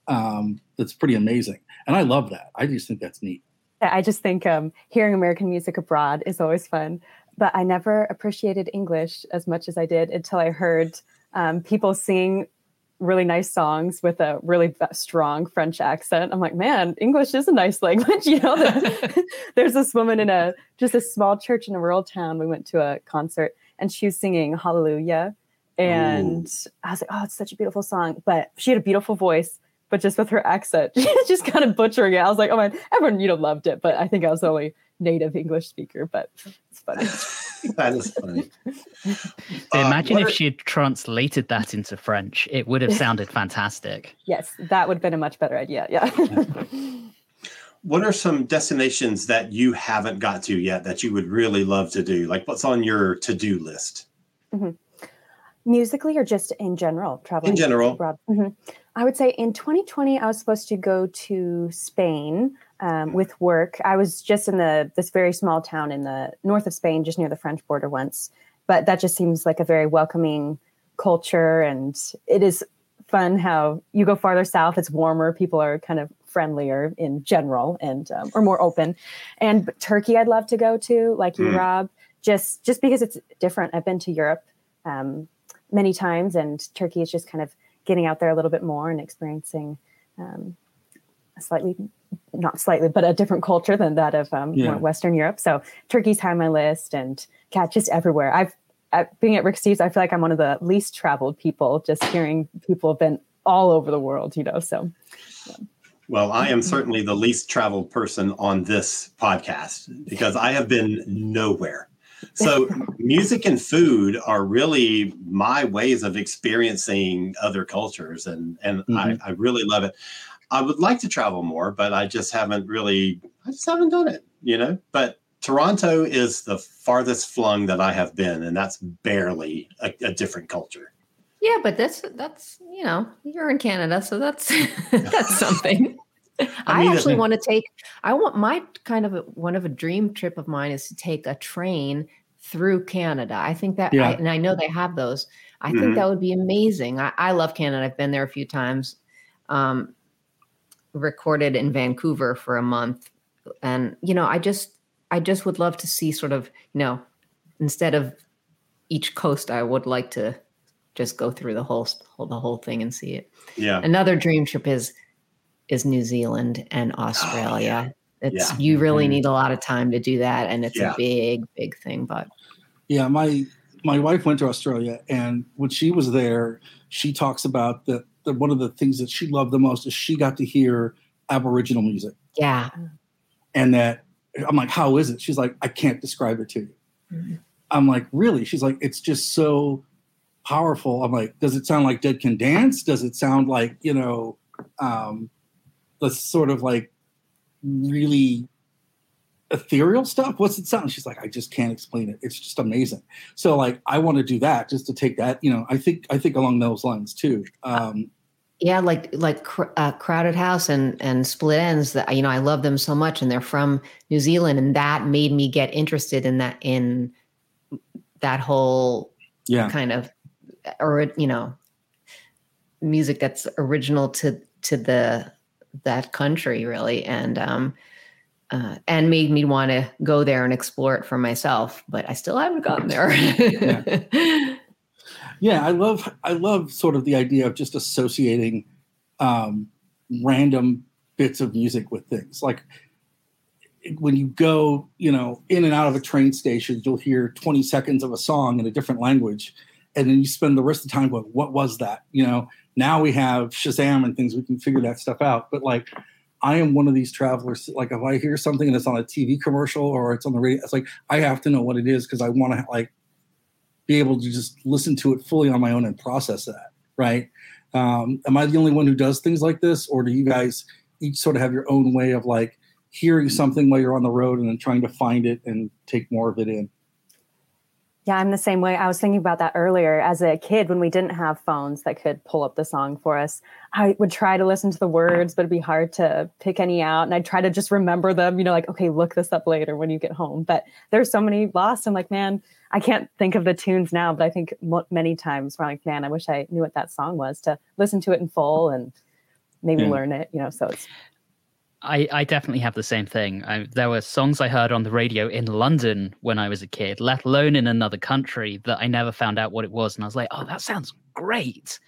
um, that's pretty amazing, and I love that. I just think that's neat. I just think um, hearing American music abroad is always fun, but I never appreciated English as much as I did until I heard um, people sing really nice songs with a really strong French accent. I'm like, man, English is a nice language. You know, there's this woman in a just a small church in a rural town. We went to a concert and she was singing Hallelujah. And Ooh. I was like, oh, it's such a beautiful song. But she had a beautiful voice, but just with her accent, just kind of butchering it. I was like, oh man, everyone, you know, loved it. But I think I was the only native English speaker, but it's funny. that is funny. So uh, imagine if are... she had translated that into French. It would have sounded fantastic. Yes, that would have been a much better idea. Yeah. What are some destinations that you haven't got to yet that you would really love to do? Like what's on your to-do list? Mm-hmm. Musically or just in general? Traveling in general. Mm-hmm. I would say in 2020, I was supposed to go to Spain um, with work. I was just in the this very small town in the north of Spain, just near the French border once. But that just seems like a very welcoming culture, and it is fun how you go farther south. It's warmer. People are kind of friendlier in general, and um, or more open. And Turkey, I'd love to go to, like you, mm. Rob, just just because it's different. I've been to Europe um, many times, and Turkey is just kind of getting out there a little bit more and experiencing um, a slightly not slightly, but a different culture than that of um, yeah. Western Europe. So Turkey's high on my list, and cat just everywhere. I've at, being at Rick Steves, I feel like I'm one of the least traveled people. Just hearing people have been all over the world, you know. So. Well, I am certainly the least traveled person on this podcast because I have been nowhere. So, music and food are really my ways of experiencing other cultures, and and mm-hmm. I, I really love it. I would like to travel more, but I just haven't really, I just haven't done it, you know. But Toronto is the farthest flung that I have been, and that's barely a, a different culture. Yeah, but that's that's you know you're in Canada, so that's that's something. I, mean, I actually want to take. I want my kind of a, one of a dream trip of mine is to take a train through Canada. I think that, yeah. I, and I know they have those. I mm-hmm. think that would be amazing. I, I, love Canada. I've been there a few times. Um, recorded in Vancouver for a month, and you know, I just, I just would love to see sort of, you know, instead of each coast, I would like to just go through the whole, the whole thing and see it. Yeah. Another dream trip is is New Zealand and Australia. Oh, yeah. It's yeah. you really mm-hmm. need a lot of time to do that, and it's yeah. a big, big thing. But yeah, my my wife went to Australia, and when she was there, she talks about that the, one of the things that she loved the most is she got to hear Aboriginal music. Yeah. And that I'm like, how is it? She's like, I can't describe it to you. Mm-hmm. I'm like, really? She's like, it's just so powerful. I'm like, does it sound like Dead Can Dance? Does it sound like, you know, um, the sort of like really ethereal stuff? What's it sound? She's like, I just can't explain it. It's just amazing. So like, I want to do that just to take that, you know, I think, I think along those lines too. Um, yeah, like like uh, Crowded House and and Split Enz. That you know, I love them so much, and they're from New Zealand, and that made me get interested in that in that whole yeah kind of or you know music that's original to to the that country really, and um uh, and made me want to go there and explore it for myself. But I still haven't gotten there. yeah. yeah, I love I love sort of the idea of just associating um, random bits of music with things. Like when you go, you know, in and out of a train station, you'll hear 20 seconds of a song in a different language, and then you spend the rest of the time going, "What was that?" You know. Now we have Shazam and things; we can figure that stuff out. But like I am one of these travelers. Like if I hear something and it's on a TV commercial or it's on the radio, it's like I have to know what it is because I want to like be able to just listen to it fully on my own and process that. Right? Um, am I the only one who does things like this, or do you guys each sort of have your own way of like hearing something while you're on the road and then trying to find it and take more of it in? Yeah, I'm the same way. I was thinking about that earlier. As a kid, when we didn't have phones that could pull up the song for us, I would try to listen to the words, but it'd be hard to pick any out. And I'd try to just remember them, you know, like, okay, look this up later when you get home. But there's so many lost. I'm like, man, I can't think of the tunes now, but I think many times we're like, man, I wish I knew what that song was to listen to it in full and maybe yeah. learn it, you know. So it's I, I definitely have the same thing. I, there were songs I heard on the radio in London when I was a kid, let alone in another country, that I never found out what it was. And I was like, oh, that sounds great.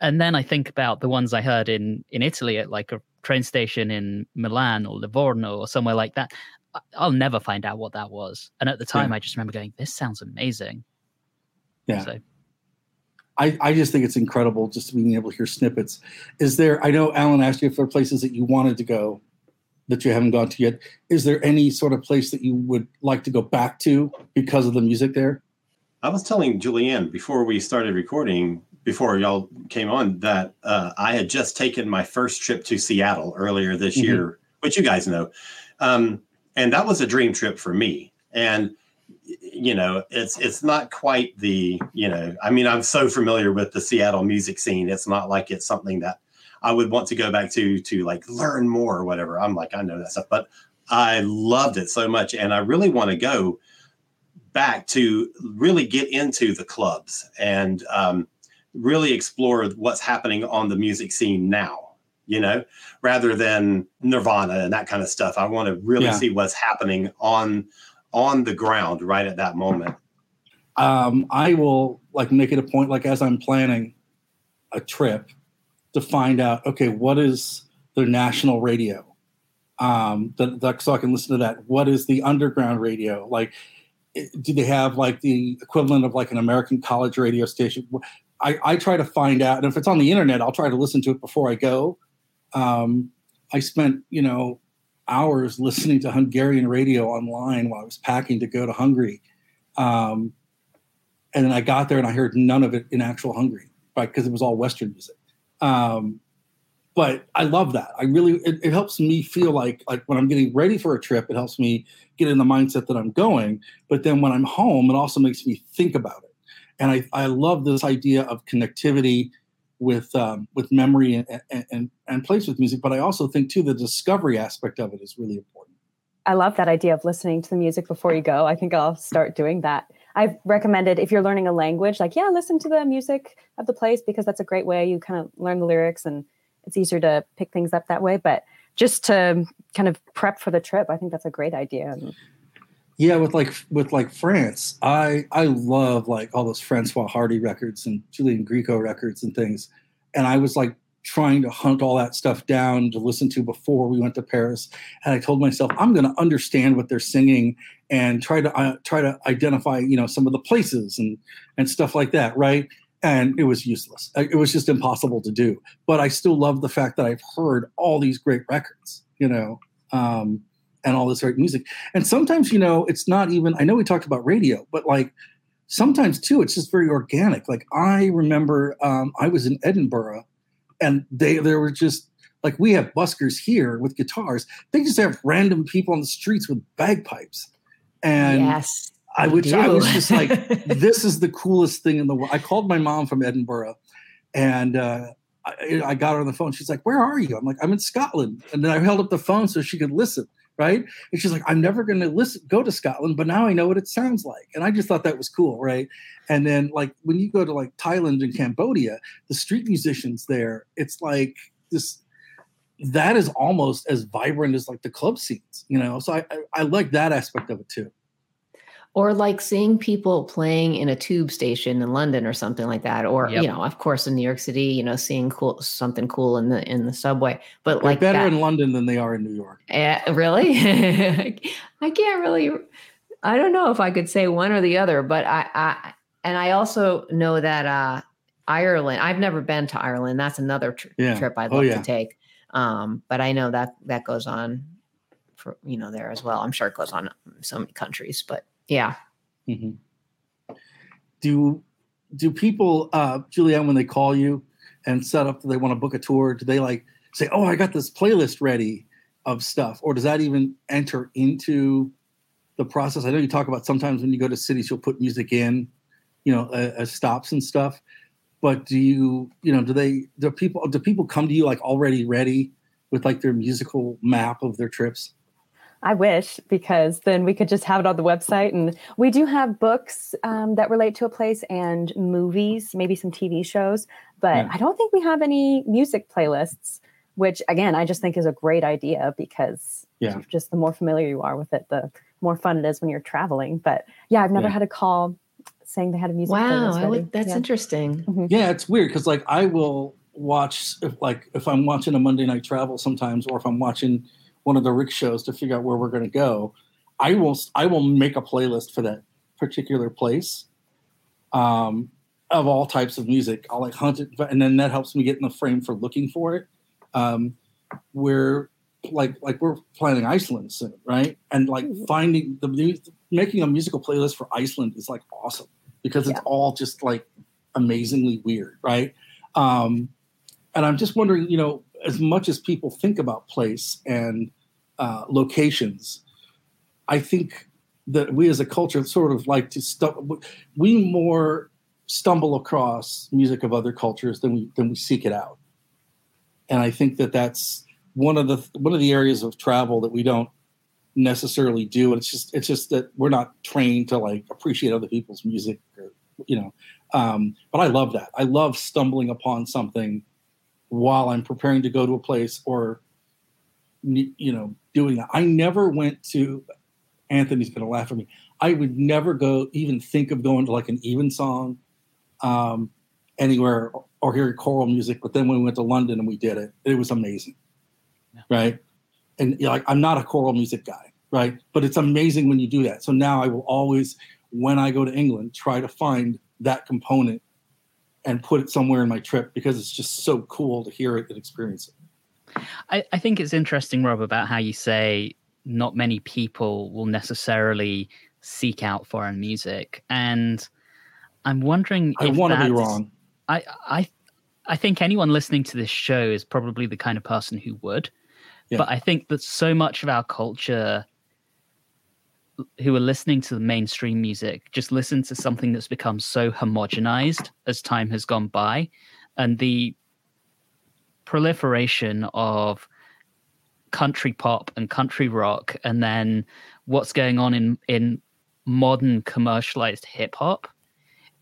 And then I think about the ones I heard in, in Italy at like a train station in Milan or Livorno or somewhere like that. I'll never find out what that was. And at the time, yeah. I just remember going, this sounds amazing. Yeah. So. I, I just think it's incredible just being able to hear snippets. Is there, I know Alan asked you if there are places that you wanted to go that you haven't gone to yet. Is there any sort of place that you would like to go back to because of the music there? I was telling Julianne before we started recording, before y'all came on, that uh, I had just taken my first trip to Seattle earlier this mm-hmm. year, which you guys know. Um, and that was a dream trip for me. And you know, it's it's not quite the, you know, I mean, I'm so familiar with the Seattle music scene. It's not like it's something that I would want to go back to to like learn more or whatever. I'm like, I know that stuff, but I loved it so much, and I really want to go back to really get into the clubs and um, really explore what's happening on the music scene now. You know, rather than Nirvana and that kind of stuff. I want to really yeah. see what's happening on on the ground right at that moment. Um, I will like make it a point, like as I'm planning a trip, to find out okay what is the national radio? Um that, that, so i can listen to that. What is the underground radio? Like do they have like the equivalent of like an american college radio station? I, I try to find out and if it's on the internet i'll try to listen to it before i go. Um, i spent you know hours listening to hungarian radio online while i was packing to go to hungary um, and then i got there and i heard none of it in actual hungary right because it was all western music um, but I love that. I really it, it, helps me feel like like when I'm getting ready for a trip, it helps me get in the mindset that I'm going. But then when I'm home, it also makes me think about it. And I, I love this idea of connectivity with um, with memory and, and, and, place with music. But I also think too the discovery aspect of it is really important. I love that idea of listening to the music before you go. I think I'll start doing that. I've recommended if you're learning a language, like, yeah, listen to the music of the place because that's a great way you kind of learn the lyrics and it's easier to pick things up that way. But just to kind of prep for the trip, I think that's a great idea. Yeah, with like with like France, I I love like all those Francois Hardy records and Julian Gréco records and things. And I was like trying to hunt all that stuff down to listen to before we went to Paris. And I told myself, I'm going to understand what they're singing and try to uh, try to identify, you know, some of the places and and stuff like that, right? and it was useless. It was just impossible to do. But I still love the fact that I've heard all these great records, you know, um, and all this great music. And sometimes, you know, it's not even. I know we talked about radio, but like sometimes too, it's just very organic. Like I remember, um, I was in Edinburgh, and they there were just like we have buskers here with guitars. They just have random people on the streets with bagpipes, and yes I would. I was just like, this is the coolest thing in the world. I called my mom from Edinburgh, and uh, I, I, got her on the phone. She's like, "Where are you?" I'm like, "I'm in Scotland." And then I held up the phone so she could listen. Right? And she's like, "I'm never going to listen, go to Scotland, but now I know what it sounds like." And I just thought that was cool, right? And then like when you go to like Thailand and Cambodia, the street musicians there, it's like this that is almost as vibrant as like the club scenes, you know. So I, I, I like that aspect of it too or like seeing people playing in a tube station in London or something like that, or yep. you know, of course, in New York City, you know, seeing cool something cool in the in the subway. But They're like better that, in London than they are in New York. Uh, really, I can't really. I don't know if I could say one or the other, but I, I and I also know that uh, Ireland. I've never been to Ireland. That's another tr- yeah. trip I'd oh, love oh, yeah. to take. Um, but I know that that goes on for you know there as well. I'm sure it goes on in so many countries, but yeah. Mm-hmm. Do do people, uh, Julianne, when they call you and set up, they want to book a tour? Do they like say, "Oh, I got this playlist ready of stuff," or does that even enter into the process? I know you talk about sometimes when you go to cities, you'll put music in, you know, as stops and stuff. But do you, you know, do they, do people, do people come to you like already ready with like their musical map of their trips? I wish because then we could just have it on the website. And we do have books um, that relate to a place and movies, maybe some TV shows, but yeah. I don't think we have any music playlists, which again, I just think is a great idea because yeah. just the more familiar you are with it, the more fun it is when you're traveling. But yeah, I've never yeah. had a call saying they had a music wow, playlist. Wow, that's yeah. interesting. Mm-hmm. Yeah, it's weird because like I will watch if like if I'm watching a Monday night travel sometimes, or if I'm watching one of the Rick shows to figure out where we're going to go, I will I will make a playlist for that particular place um, of all types of music. I'll like hunt it, and then that helps me get in the frame for looking for it. Um, we're like like we're planning Iceland soon, right? And like mm-hmm. finding the making a musical playlist for Iceland is like awesome because it's yeah. all just like amazingly weird, right? Um, and I'm just wondering, you know, as much as people think about place and uh, locations, I think that we as a culture sort of like to stu- we more stumble across music of other cultures than we than we seek it out, and I think that that's one of the one of the areas of travel that we don't necessarily do. And it's just it's just that we're not trained to like appreciate other people's music or, you know um, but i love that. I love stumbling upon something while i'm preparing to go to a place or you know, doing that. I never went to, Anthony's going to laugh at me. I would never go, even think of going to like an Evensong um, anywhere or hear choral music. But then when we went to London and we did it, it was amazing. Yeah. Right. And you know, like, I'm not a choral music guy. Right. But it's amazing when you do that. So now I will always, when I go to England, try to find that component and put it somewhere in my trip because it's just so cool to hear it and experience it. I, I think it's interesting, Rob, about how you say not many people will necessarily seek out foreign music, and I'm wondering. I want to be wrong. I I I think anyone listening to this show is probably the kind of person who would, yeah. but I think that so much of our culture who are listening to the mainstream music just listen to something that's become so homogenized as time has gone by and the proliferation of country pop and country rock and then what's going on in in modern commercialized hip hop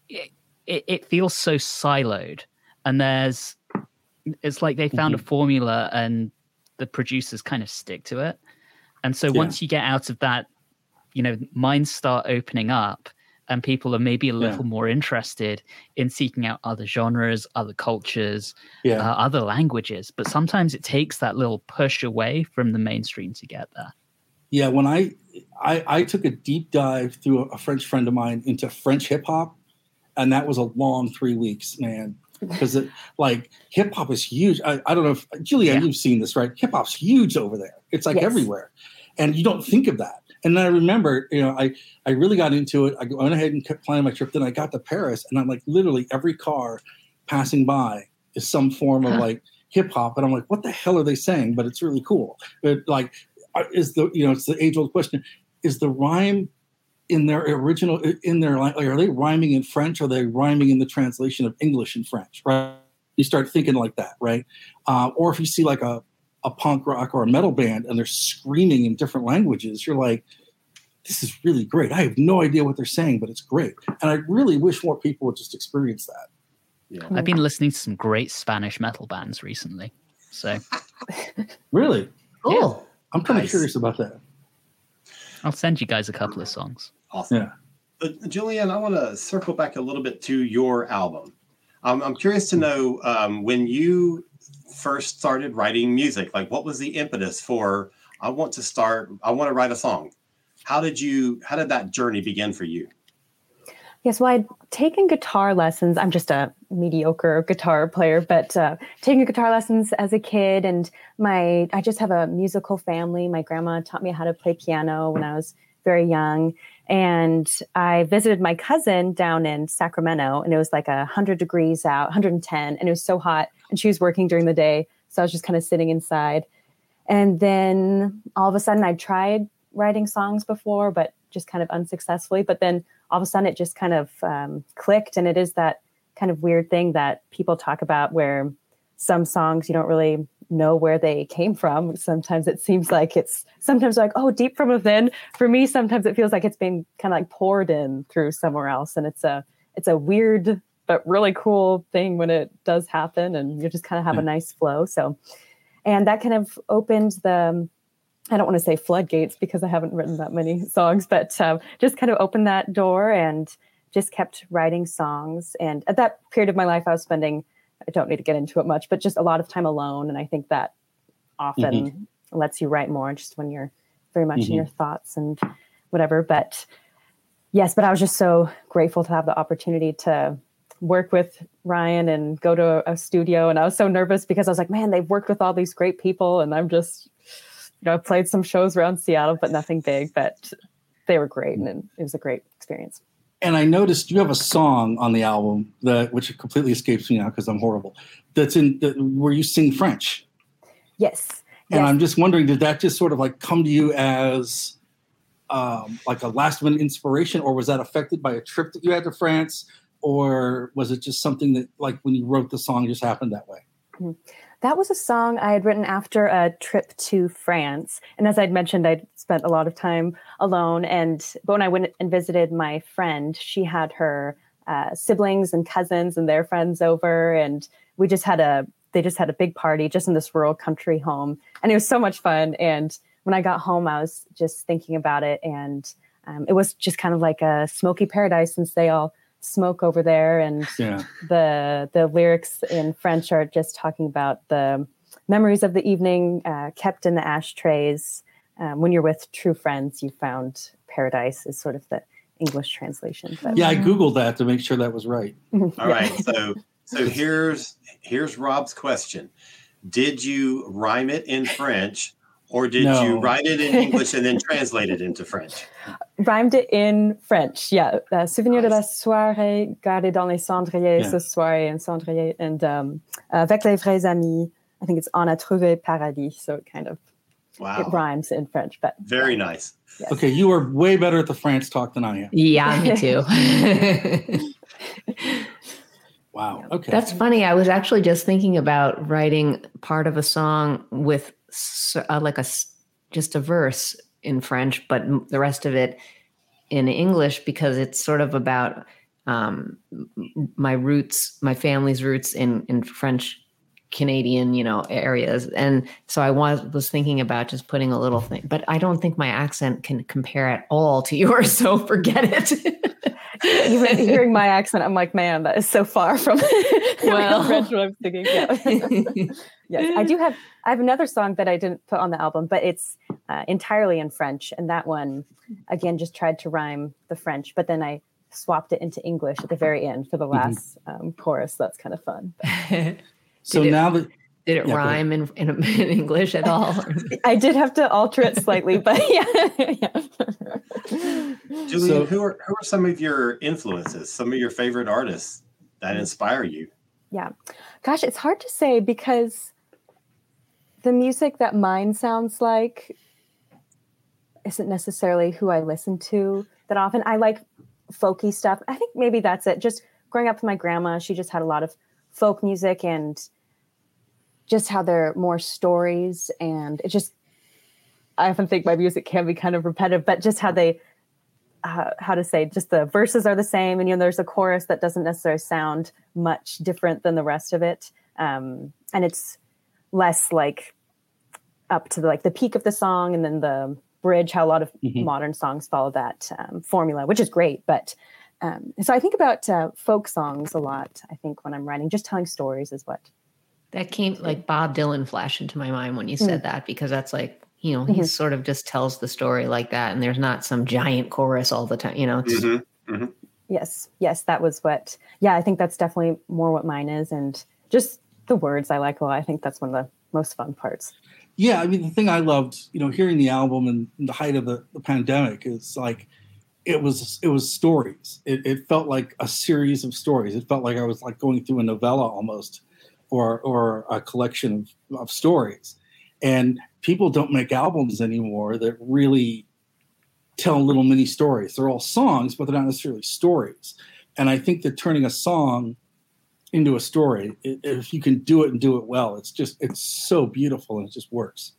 it, it, it, feels so siloed and there's it's like they found mm-hmm. a formula and the producers kind of stick to it and so yeah. once you get out of that you know minds start opening up and people are maybe a little yeah. more interested in seeking out other genres, other cultures, yeah. uh, other languages. But sometimes it takes that little push away from the mainstream to get there. Yeah, when I I, I took a deep dive through a, French friend of mine into French hip hop, and that was a long three weeks, man. Because it like hip hop is huge. I, I don't know if Julia, Yeah. you've seen this, right? Hip hop's huge over there. It's like Yes. everywhere, and you don't think of that. And then I remember, you know, I I really got into it. I went ahead and kept planning my trip. Then I got to Paris, and I'm like, literally every car passing by is some form of like hip hop, and I'm like, what the hell are they saying? But it's really cool. But like, is the you know, it's the age old question: is the rhyme in their original in their like are they rhyming in French? Or are they rhyming in the translation of English and French? Right? You start thinking like that, right? Uh, or if you see like a a punk rock or a metal band and they're screaming in different languages, you're like, this is really great. I have no idea what they're saying, but it's great. And I really wish more people would just experience that. Yeah. I've been listening to some great Spanish metal bands recently. So Really, Cool. I'm kind of Nice. curious about that. I'll send you guys a couple of songs. Awesome. Yeah. Uh, but Julianne, I want to circle back a little bit to your album. Um, I'm curious to know um, when you first started writing music, like what was the impetus for, I want to start, I want to write a song. How did you, how did that journey begin for you? Yes, well, I'd taken guitar lessons. I'm just a mediocre guitar player, but uh, taking guitar lessons as a kid, and my I just have a musical family. My grandma taught me how to play piano when I was very young, and I visited my cousin down in Sacramento, and it was like a hundred degrees out, 110, and it was so hot, and she was working during the day, so I was just kind of sitting inside, and then all of a sudden, I tried writing songs before, but just kind of unsuccessfully, but then all of a sudden it just kind of um, clicked and it is that kind of weird thing that people talk about where some songs you don't really know where they came from. Sometimes it seems like it's sometimes like oh deep from within. For me sometimes it feels like it's been kind of like poured in through somewhere else. And it's a it's a weird but really cool thing when it does happen and you just kind of have a nice flow. So and that kind of opened the I don't want to say floodgates because I haven't written that many songs, but um, just kind of opened that door and just kept writing songs. And at that period of my life, I was spending, I don't need to get into it much, but just a lot of time alone. And I think that often lets you write more just when you're very much in Mhm. your thoughts and whatever. But yes, but I was just so grateful to have the opportunity to work with Ryan and go to a studio. And I was so nervous because I was like, man, they've worked with all these great people. And I'm just, you know, I played some shows around Seattle, but nothing big. But they were great, and it was a great experience. And I noticed you have a song on the album that, which completely escapes me now because I'm horrible. That's in that, where you sing French, Yes, and yes. I'm just wondering, did that just sort of like come to you as um, like a last minute inspiration, or was that affected by a trip that you had to France, or was it just something that, like, when you wrote the song, just happened that way? That was a song I had written after a trip to France. And as I'd mentioned, I'd spent a lot of time alone. And but when I went and visited my friend, she had her uh, siblings and cousins and their friends over, and we just had a they just had a big party just in this rural country home, and it was so much fun. And when I got home, I was just thinking about it, and um, it was just kind of like a smoky paradise since they all smoke over there and Yeah. the the lyrics in French are just talking about the memories of the evening uh, kept in the ashtrays. Um, when you're with true friends, you found paradise is sort of the English translation. But Yeah, I googled that to make sure that was right. All right. So, so here's, here's Rob's question. Did you rhyme it in French or did No. you write it in English and then translate it into French? rhymed it in French. Yeah, uh, souvenir de la soirée gardée dans les cendriers Yeah. ce soir and cendrier and um, avec les vrais amis. I think it's on a trouvé paradis, so it kind of it rhymes in French. But Very nice. yes. Okay, you are way better at the France talk than I am. Yeah, me too. Wow. Okay. That's funny. I was actually just thinking about writing part of a song with s- uh, like a just a verse in French, but the rest of it in English because it's sort of about um, my roots, my family's roots in in French Canadian, you know, areas. And so I was was thinking about just putting a little thing, but I don't think my accent can compare at all to yours, so forget it. Even hearing my accent, I'm like, man, that is so far from Well. French what I'm thinking. Yeah. yes, I do have. I have another song that I didn't put on the album, but it's uh, entirely in French, and that one, again, just tried to rhyme the French, but then I swapped it into English at the very end for the Mm-hmm. last um, chorus. That's kind of fun. So Did it- now that Did it Yeah, rhyme in, in, in English at all? I did have to alter it slightly, but yeah. Julianne, So- who are who are some of your influences? Some of your favorite artists that inspire you? yeah. Gosh, it's hard to say because the music that mine sounds like isn't necessarily who I listen to that often. I like folky stuff. I think maybe that's it. Just growing up with my grandma, she just had a lot of folk music and just how there are more stories and it just I often think my music can be kind of repetitive, but just how they uh, how to say just the verses are the same and you know there's a chorus that doesn't necessarily sound much different than the rest of it um, and it's less like up to the, like the peak of the song and then the bridge how a lot of Mhm. modern songs follow that um, formula which is great but um, so i think about uh, folk songs a lot i think when i'm writing just telling stories is what that came like Bob Dylan flashed into my mind when you said that because that's like, you know, he Mhm. sort of just tells the story like that. And there's not some giant chorus all the time, you know, it's, Mhm. yes yes that was what yeah i think that's definitely more what mine is and just the words i like a lot i think that's one of the most fun parts yeah, I mean, the thing I loved, you know, hearing the album and the height of the, the pandemic is like, it was it was stories. It, it felt like a series of stories. It felt like I was like going through a novella almost, or or a collection of, of stories. And people don't make albums anymore that really tell little mini stories. They're all songs, but they're not necessarily stories. And I think that turning a song into a story, if you can do it and do it well, it's just it's so beautiful and it just works.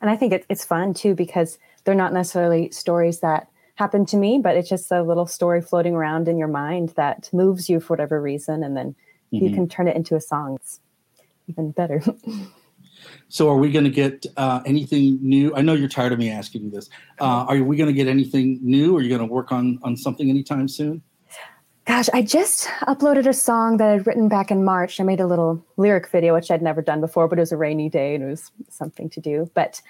and i think it, it's fun too because they're not necessarily stories that happen to me but it's just a little story floating around in your mind that moves you for whatever reason and then you Mhm. can turn it into a song it's even better So, are we going to get uh, anything new? I know you're tired of me asking you this. Uh, are we going to get anything new? Are you going to work on on something anytime soon? Gosh, I just uploaded a song that I'd written back in March. I made a little lyric video, which I'd never done before, but it was a rainy day and it was something to do. But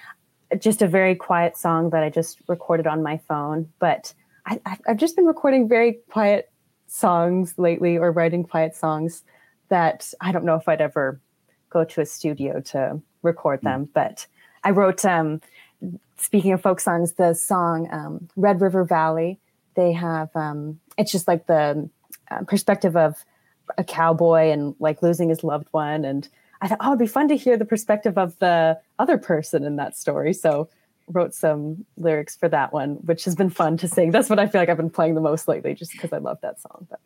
just a very quiet song that I just recorded on my phone. But I, I- I've just been recording very quiet songs lately or writing quiet songs that I don't know if I'd ever go to a studio to record them. But I wrote, um, speaking of folk songs, the song um, Red River Valley. They have, um, it's just like the uh, perspective of a cowboy and like losing his loved one. And I thought, oh, it'd be fun to hear the perspective of the other person in that story. So wrote some lyrics for that one, which has been fun to sing. That's what I feel like I've been playing the most lately, just because I love that song. But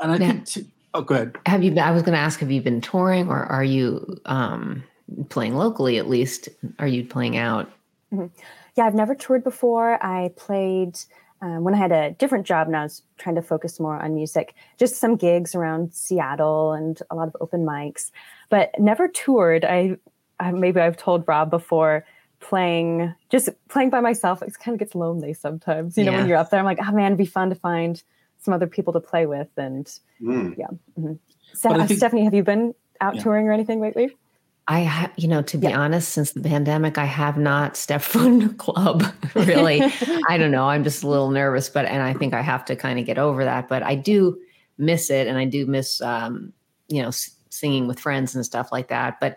And I Yeah. think, t- oh, go ahead. have you, I was going to ask, have you been touring or are you um, playing locally at least? Are you playing out? yeah, I've never toured before. I played um, when I had a different job and I was trying to focus more on music, just some gigs around Seattle and a lot of open mics, but never toured. I, I maybe I've told Rob before playing just playing by myself. It kind of gets lonely sometimes. You know, Yeah. when you're up there, I'm like, oh man, it'd be fun to find some other people to play with. And Mm. Ste- But I uh, think- Stephanie, have you been out Yeah. touring or anything lately? I, ha- you know, to be Yeah. honest, since the pandemic, I have not stepped foot in a club. Really, I don't know. I'm just a little nervous, but and I think I have to kind of get over that. But I do miss it, and I do miss, um, you know, s- singing with friends and stuff like that. But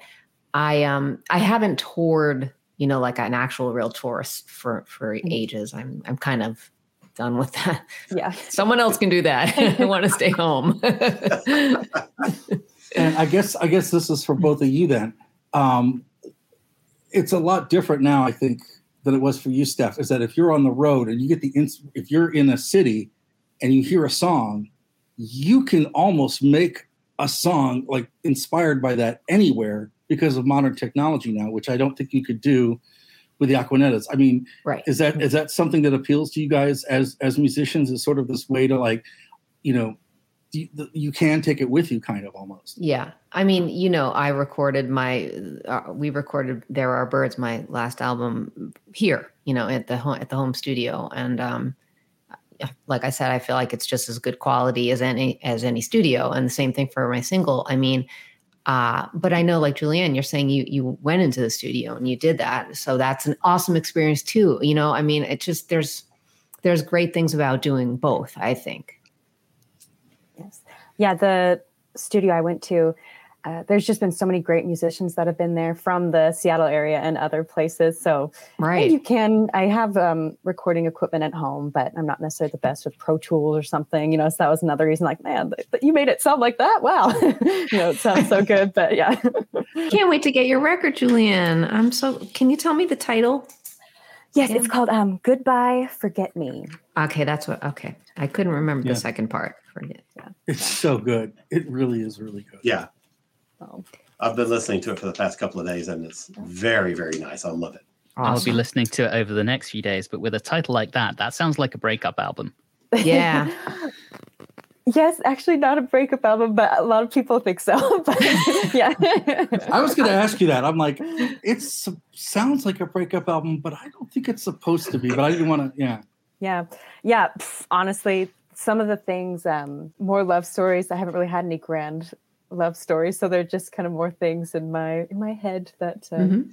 I, um, I haven't toured, you know, like an actual real tour s- for for Mhm. ages. I'm, I'm kind of done with that. yeah. Someone else can do that. I want to stay home. and I guess I guess this is for both of you then. Um, it's a lot different now, I think, than it was for you, Steph. Is that if you're on the road and you get the ins- if you're in a city and you hear a song, you can almost make a song like inspired by that anywhere because of modern technology now, which I don't think you could do with the Aquanettas. I mean, right. is that is that something that appeals to you guys as as musicians? Is sort of this way to like, you know, you, you can take it with you, kind of almost. Yeah. I mean, you know, I recorded my, uh, we recorded There Are Birds, my last album here, you know, at the home, at the home studio. And, um, like I said, I feel like it's just as good quality as any, as any studio. And the same thing for my single. I mean, uh, but I know like Julianne, you're saying you, you went into the studio and you did that. So that's an awesome experience too. You know, I mean, it just, there's, there's great things about doing both. I think. Yes. Yeah, the studio I went to, uh, there's just been so many great musicians that have been there from the Seattle area and other places. So Right. you can. I have um, recording equipment at home, but I'm not necessarily the best with Pro Tools or something. You know, so that was another reason. Like, man, th- th- you made it sound like that. Wow, you know, it sounds so good. But yeah, Can't wait to get your record, Julianne. I'm so. Can you tell me the title? yes, Yeah. it's called um, "Goodbye, Forget Me." Okay, that's what. Okay, I couldn't remember Yeah. the second part. Forget. Yeah. It's so good. It really is really good. Yeah. Oh, I've been listening to it for the past couple of days and it's very, very nice. I love it. I'll be listening to it over the next few days, but with a title like that, that sounds like a breakup album. Yeah. yes, actually, not a breakup album, but a lot of people think so. but yeah, I was going to ask you that. I'm like, it sounds like a breakup album, but I don't think it's supposed to be. But I didn't want to. Yeah. Yeah. Yeah. pff, honestly, some of the things, um, more love stories. I haven't really had any grand love stories. So they're just kind of more things in my in my head that uh, Mhm.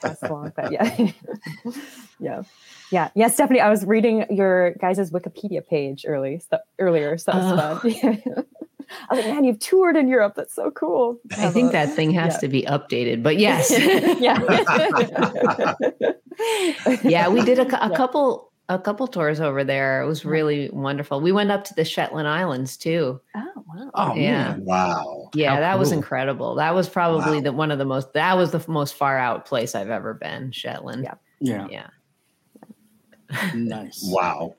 pass along. But yeah. yeah. Yeah. Yeah, Stephanie, I was reading your guys' Wikipedia page early so, earlier. So that was fun. I was like, man, you've toured in Europe. That's so cool. I think that thing has Yeah. to be updated. But yes. yeah. yeah, we did a, a Yeah. couple a couple tours over there. It was really wonderful. We went up to the Shetland Islands too. Oh wow. Oh, Yeah. man. Wow. Yeah, How that was incredible. That was probably Wow. the one of the most that was the most far out place I've ever been, Shetland. Yeah. Yeah. Yeah. Nice. Wow.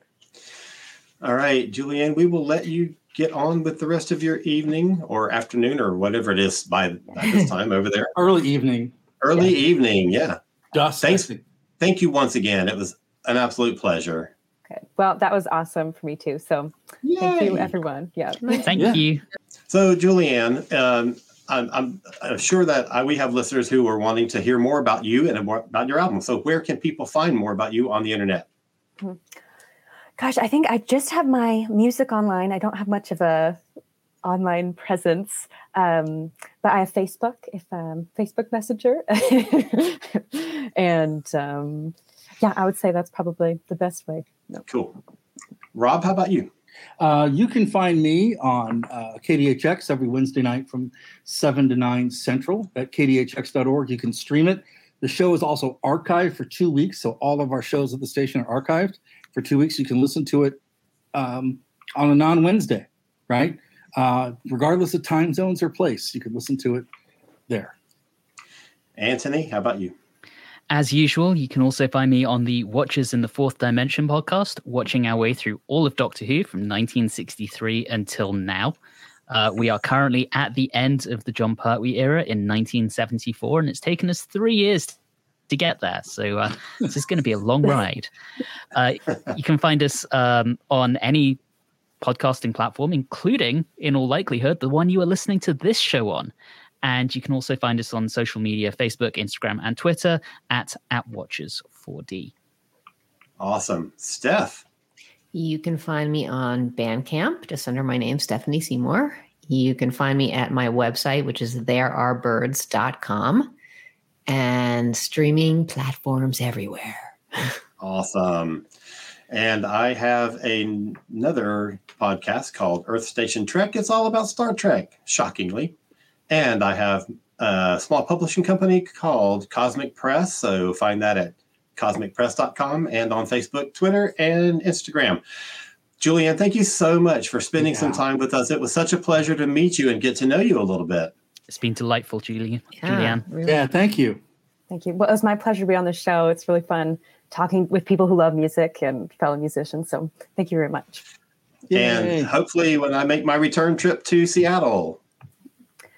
All right, Julianne, we will let you get on with the rest of your evening or afternoon or whatever it is by, by this time over there. Early evening. Early evening. Yeah. Dusk. Thanks. Thank you once again. It was an absolute pleasure. Okay. Well, that was awesome for me too. So thank you, everyone. Yeah. Thank Yeah. you. So, Julianne, um, I'm, I'm uh, sure that I, we have listeners who are wanting to hear more about you and more about your album. So, where can people find more about you on the internet? Gosh, I think I just have my music online. I don't have much of a online presence, um, but I have Facebook, if um, Facebook Messenger, and um, yeah, I would say that's probably the best way. No. Cool. Rob, how about you? Uh, you can find me on uh, KDHX every Wednesday night from 7 to 9 Central at kdhx.org. You can stream it. The show is also archived for two weeks. So all of our shows at the station are archived for two weeks. You can listen to it um, on a non Wednesday, right? Uh, regardless of time zones or place, you can listen to it there. Anthony, how about you? As usual, you can also find me on the Watchers in the Fourth Dimension podcast, watching our way through all of Doctor Who from 1963 until now. Uh, we are currently at the end of the Jon Pertwee era in 1974, and it's taken us three years to get there. So uh, this is going to be a long ride. Uh, you can find us um, on any podcasting platform, including, in all likelihood, the one you are listening to this show on. And you can also find us on social media Facebook, Instagram, and Twitter at, at Watchers4D. Awesome. Steph. You can find me on Bandcamp, just under my name, Stephanie Seymour. You can find me at my website, which is therearebirds.com, and streaming platforms everywhere. Awesome. And I have a, another podcast called Earth Station Trek. It's all about Star Trek, shockingly. And I have a small publishing company called Kozmic Press. So find that at kozmicpress.com and on Facebook, Twitter, and Instagram. Julianne, thank you so much for spending some time with us. It was such a pleasure to meet you and get to know you a little bit. It's been delightful, Julian. Yeah, Julianne. really. Yeah, thank you. Thank you. Well, it was my pleasure to be on the show. It's really fun talking with people who love music and fellow musicians. So thank you very much. Yay. And hopefully, when I make my return trip to Seattle,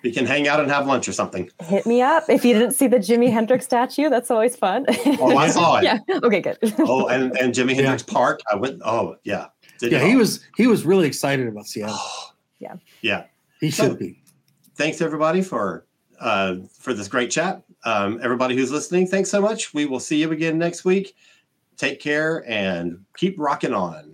we can hang out and have lunch or something. Hit me up if you didn't see the Jimi Hendrix statue. That's always fun. Oh, I saw it. yeah. Okay. Good. Oh, and, and Jimi Yeah. Hendrix Park. I went. Oh, yeah. Did yeah, he was he was really excited about Seattle. Yeah. Yeah. He So- should be. Thanks everybody for uh, for this great chat. Um, everybody who's listening, thanks so much. We will see you again next week. Take care and keep rocking on.